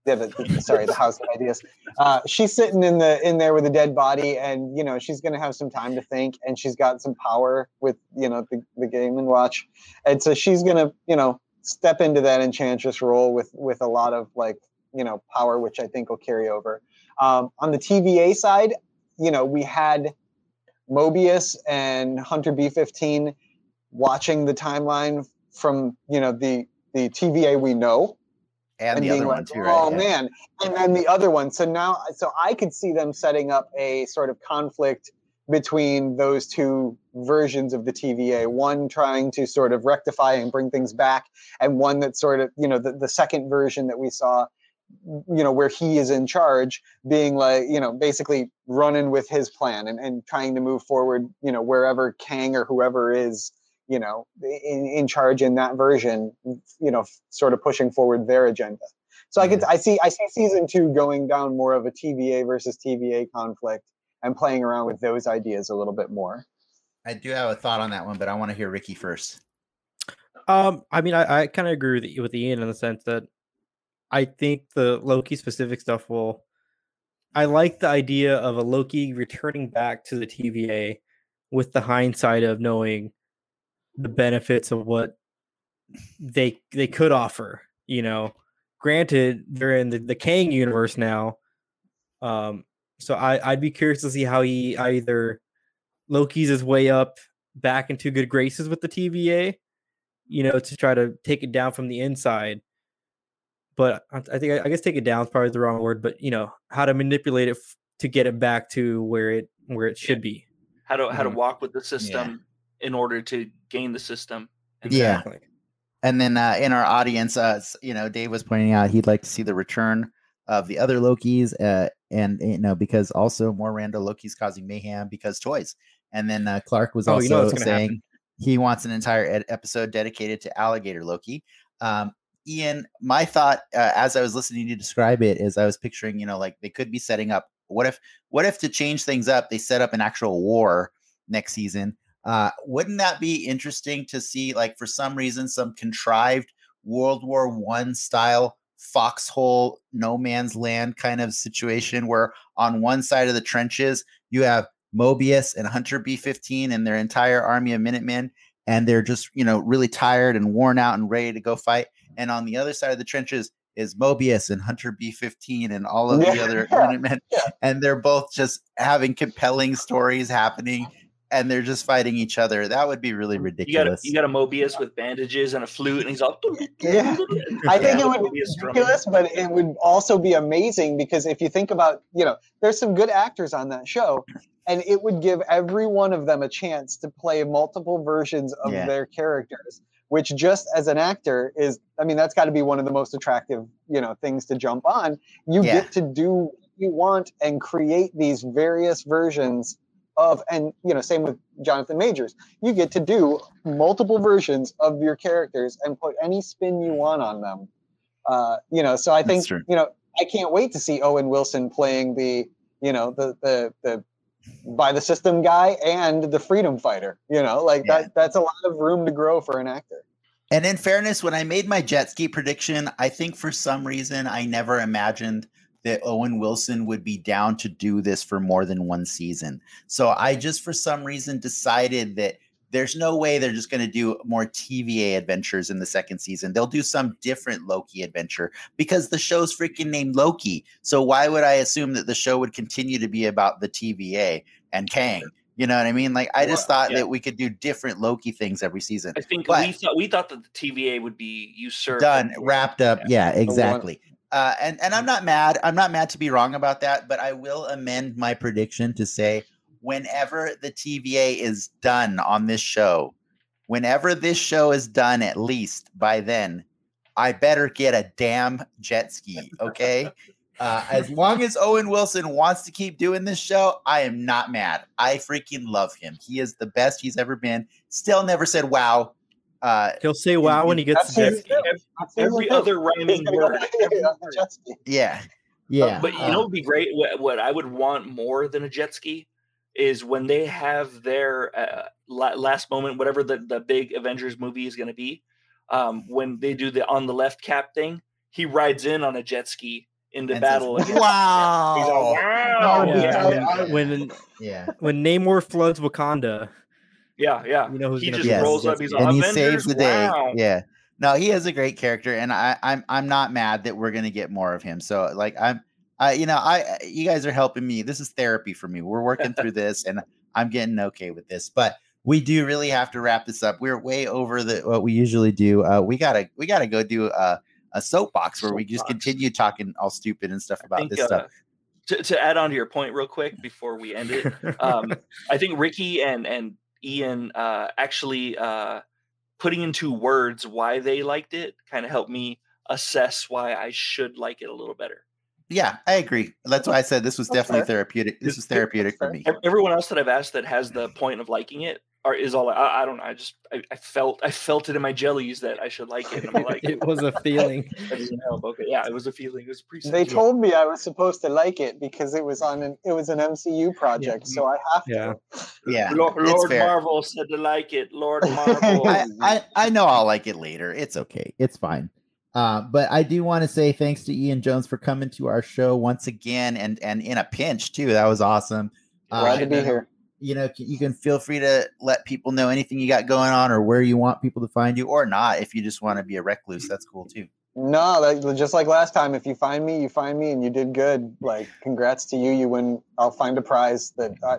yeah, the, sorry, the house of ideas. Uh, she's sitting in the in there with a dead body, and you know she's going to have some time to think, and she's got some power with you know the, the game and watch, and so she's going to you know step into that enchantress role with with a lot of like you know power, which I think will carry over. Um, on the TVA side, you know, we had Mobius and Hunter B15 watching the timeline from you know the the TVA we know, and, and the other like, one too. Right? Oh yeah. man, and then the other one. So now, so I could see them setting up a sort of conflict between those two versions of the TVA, one trying to sort of rectify and bring things back, and one that sort of, you know, the, the second version that we saw, you know, where he is in charge, being like, you know, basically running with his plan and, and trying to move forward, you know, wherever Kang or whoever is, you know, in, in charge in that version, you know, sort of pushing forward their agenda. So I could I see I see season two going down more of a TVA versus TVA conflict and playing around with those ideas a little bit more. I do have a thought on that one, but I want to hear Ricky first. Um, I mean, I, I kind of agree with with Ian in the sense that I think the Loki specific stuff will. I like the idea of a Loki returning back to the TVA with the hindsight of knowing the benefits of what they they could offer. You know, granted, they're in the, the Kang universe now. Um, so I, I'd be curious to see how he either Loki's his way up back into good graces with the TVA, you know, to try to take it down from the inside. But I think I guess take it down is probably the wrong word, but you know how to manipulate it f- to get it back to where it where it should be. How to how to walk with the system yeah. In order to gain the system. Exactly. Yeah. And then uh, in our audience, uh, you know, Dave was pointing out he'd like to see the return of the other Lokis, uh, and you know, because also more random Lokis causing mayhem because toys. And then uh, Clark was also oh, you know saying happen. he wants an entire ed- episode dedicated to alligator Loki. Um, Ian, my thought uh, as I was listening to describe it is I was picturing, you know, like they could be setting up. What if, what if to change things up, they set up an actual war next season? Uh, wouldn't that be interesting to see, like for some reason, some contrived World War One style foxhole, no man's land kind of situation where on one side of the trenches you have Mobius and Hunter B15 and their entire army of Minutemen, and they're just you know really tired and worn out and ready to go fight. And on the other side of the trenches is Mobius and Hunter B15 and all of yeah, the other yeah, Minutemen, yeah. and they're both just having compelling stories happening and they're just fighting each other. That would be really ridiculous. You got a, you got a Mobius with bandages and a flute, and he's all. yeah, I think it would be ridiculous, but it would also be amazing because if you think about, you know, there's some good actors on that show, and it would give every one of them a chance to play multiple versions of yeah. their characters. Which, just as an actor, is I mean, that's got to be one of the most attractive, you know, things to jump on. You yeah. get to do what you want and create these various versions of and you know same with jonathan majors. You get to do multiple versions of your characters and put any spin you want on them. Uh, you know so i think you know i can't wait to see owen wilson playing the you know the the the by the system guy and the freedom fighter you know like yeah. that that's a lot of room to grow for an actor. And in fairness when i made my jet ski prediction i think for some reason i never imagined that Owen Wilson would be down to do this for more than one season. So I just, for some reason, decided that there's no way they're just going to do more TVA adventures in the second season. They'll do some different Loki adventure because the show's freaking named Loki. So why would I assume that the show would continue to be about the TVA and Kang? You know what I mean? Like I just thought yeah. that we could do different Loki things every season. I think but we thought we thought that the TVA would be usurped, done, wrapped up. Yeah, yeah exactly. Uh, and and I'm not mad. I'm not mad to be wrong about that, but I will amend my prediction to say whenever the TVA is done on this show, whenever this show is done, at least by then, I better get a damn jet ski. Okay. Uh, as long as Owen Wilson wants to keep doing this show, I am not mad. I freaking love him. He is the best he's ever been. Still never said wow. Uh, He'll say wow in, when he gets to jet ski. Every, other rhyming word. yeah. Yeah. Uh, but you uh, know, would be great. What, what, I would want more than a jet ski is when they have their uh, last moment, whatever the, the big Avengers movie is going to be, um, when they do the on the left cap thing, he rides in on a jet ski into and battle. Says, wow. wow. Yeah. Yeah. When, yeah. when Namor floods Wakanda. Yeah, yeah. You know who's he just yes, rolls yes, up. He's and he saves the day. Wow. Yeah. No, he has a great character, and I, I'm I'm not mad that we're gonna get more of him. So like I'm, I you know I you guys are helping me. This is therapy for me. We're working through this, and I'm getting okay with this. But we do really have to wrap this up. We're way over the what we usually do. Uh, we gotta we gotta go do a, a soapbox where soapbox. we just continue talking all stupid and stuff about think, this uh, stuff. To, to add on to your point real quick before we end it, um, I think Ricky and and Ian uh, actually uh, putting into words why they liked it kind of helped me assess why I should like it a little better. Yeah, I agree. That's why I said this was definitely therapeutic. This was therapeutic for me. Everyone else that I've asked that has the point of liking it are is all I, I don't know. I just I, I, felt I felt it in my jellies that I should like it. i'm like, it was a feeling. Okay, yeah, it was a feeling. It was pre. They told me I was supposed to like it because it was on an it was an MCU project, yeah. so I have yeah. to. Yeah, Lord, Lord Marvel said to like it. Lord Marvel. I, I I know I'll like it later. It's okay. It's fine. Uh, but I do want to say thanks to Ian Jones for coming to our show once again, and and in a pinch too. That was awesome. Glad uh, to be here you know, you can feel free to let people know anything you got going on or where you want people to find you or not. If you just want to be a recluse, that's cool too. No, that, just like last time, if you find me, you find me and you did good. Like, congrats to you. You win. I'll find a prize that I,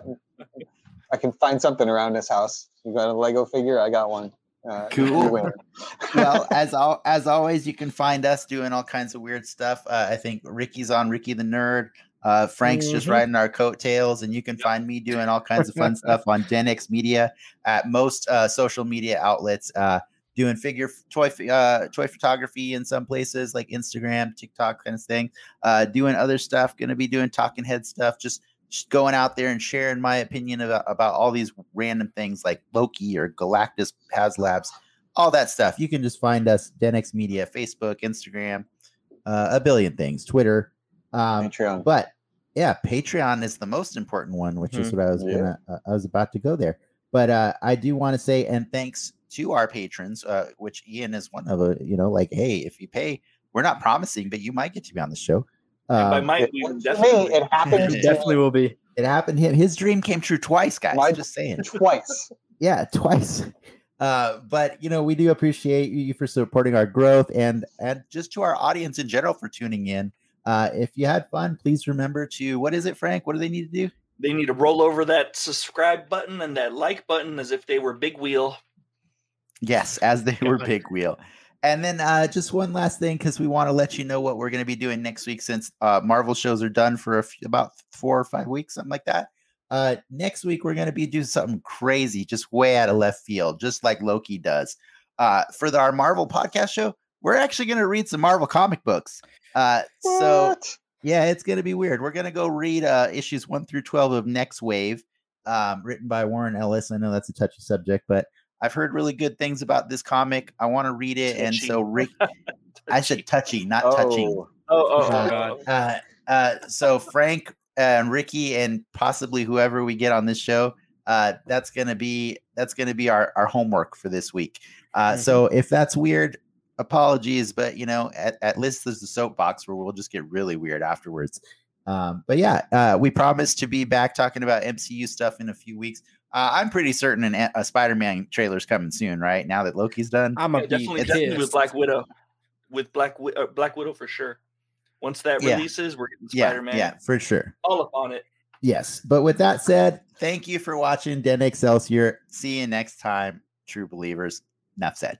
I can find something around this house. You got a Lego figure? I got one. Uh, cool. well, as al- as always, you can find us doing all kinds of weird stuff. Uh, I think Ricky's on Ricky the Nerd. Uh, Frank's mm-hmm. just riding our coattails, and you can find me doing all kinds of fun stuff on Denix Media at most uh, social media outlets. Uh, doing figure toy uh, toy photography in some places like Instagram, TikTok, kind of thing. Uh, doing other stuff. Going to be doing talking head stuff. Just, just going out there and sharing my opinion about, about all these random things like Loki or Galactus HasLabs, all that stuff. You can just find us Denix Media, Facebook, Instagram, uh, a billion things, Twitter. Um, Patreon. But yeah, Patreon is the most important one, which mm-hmm. is what I was yeah. gonna. Uh, I was about to go there, but uh, I do want to say and thanks to our patrons, uh, which Ian is one of. A, you know, like hey, if you pay, we're not promising, but you might get to be on the show. Um, by might, it, definitely, it happened. it definitely will be. It happened. Him, his dream came true twice, guys. I'm just saying, twice. yeah, twice. Uh, but you know, we do appreciate you for supporting our growth and and just to our audience in general for tuning in. Uh, if you had fun, please remember to what is it, Frank? What do they need to do? They need to roll over that subscribe button and that like button as if they were big wheel. Yes, as they were big wheel. And then uh, just one last thing, because we want to let you know what we're going to be doing next week since uh, Marvel shows are done for few, about four or five weeks, something like that. Uh, next week, we're going to be doing something crazy, just way out of left field, just like Loki does. Uh, for the, our Marvel podcast show, we're actually going to read some Marvel comic books. Uh, so yeah, it's going to be weird. We're going to go read uh, issues one through 12 of Nextwave, um, written by Warren Ellis. I know that's a touchy subject, but I've heard really good things about this comic. I want to read it. Touchy. And so Rick, I said touchy, not oh. touching. Oh, oh, oh, uh, God. Uh, uh, so Frank and Ricky and possibly whoever we get on this show, uh, that's gonna be that's gonna be our, our homework for this week. Uh, mm-hmm. So if that's weird, apologies, but you know, at, at least there's the soapbox where we'll just get really weird afterwards. Um, but yeah, uh, we promise to be back talking about MCU stuff in a few weeks. Uh, I'm pretty certain an, a Spider-Man trailer is coming soon, right? Now that Loki's done, I'm a yeah, definitely, definitely with Black Widow, with Black uh, Black Widow for sure. Once that yeah. releases, we're getting Spider-Man. Yeah, yeah, for sure. All up on it. Yes, but with that said, thank you for watching Den Excelsior. See you next time, true believers. Enough said.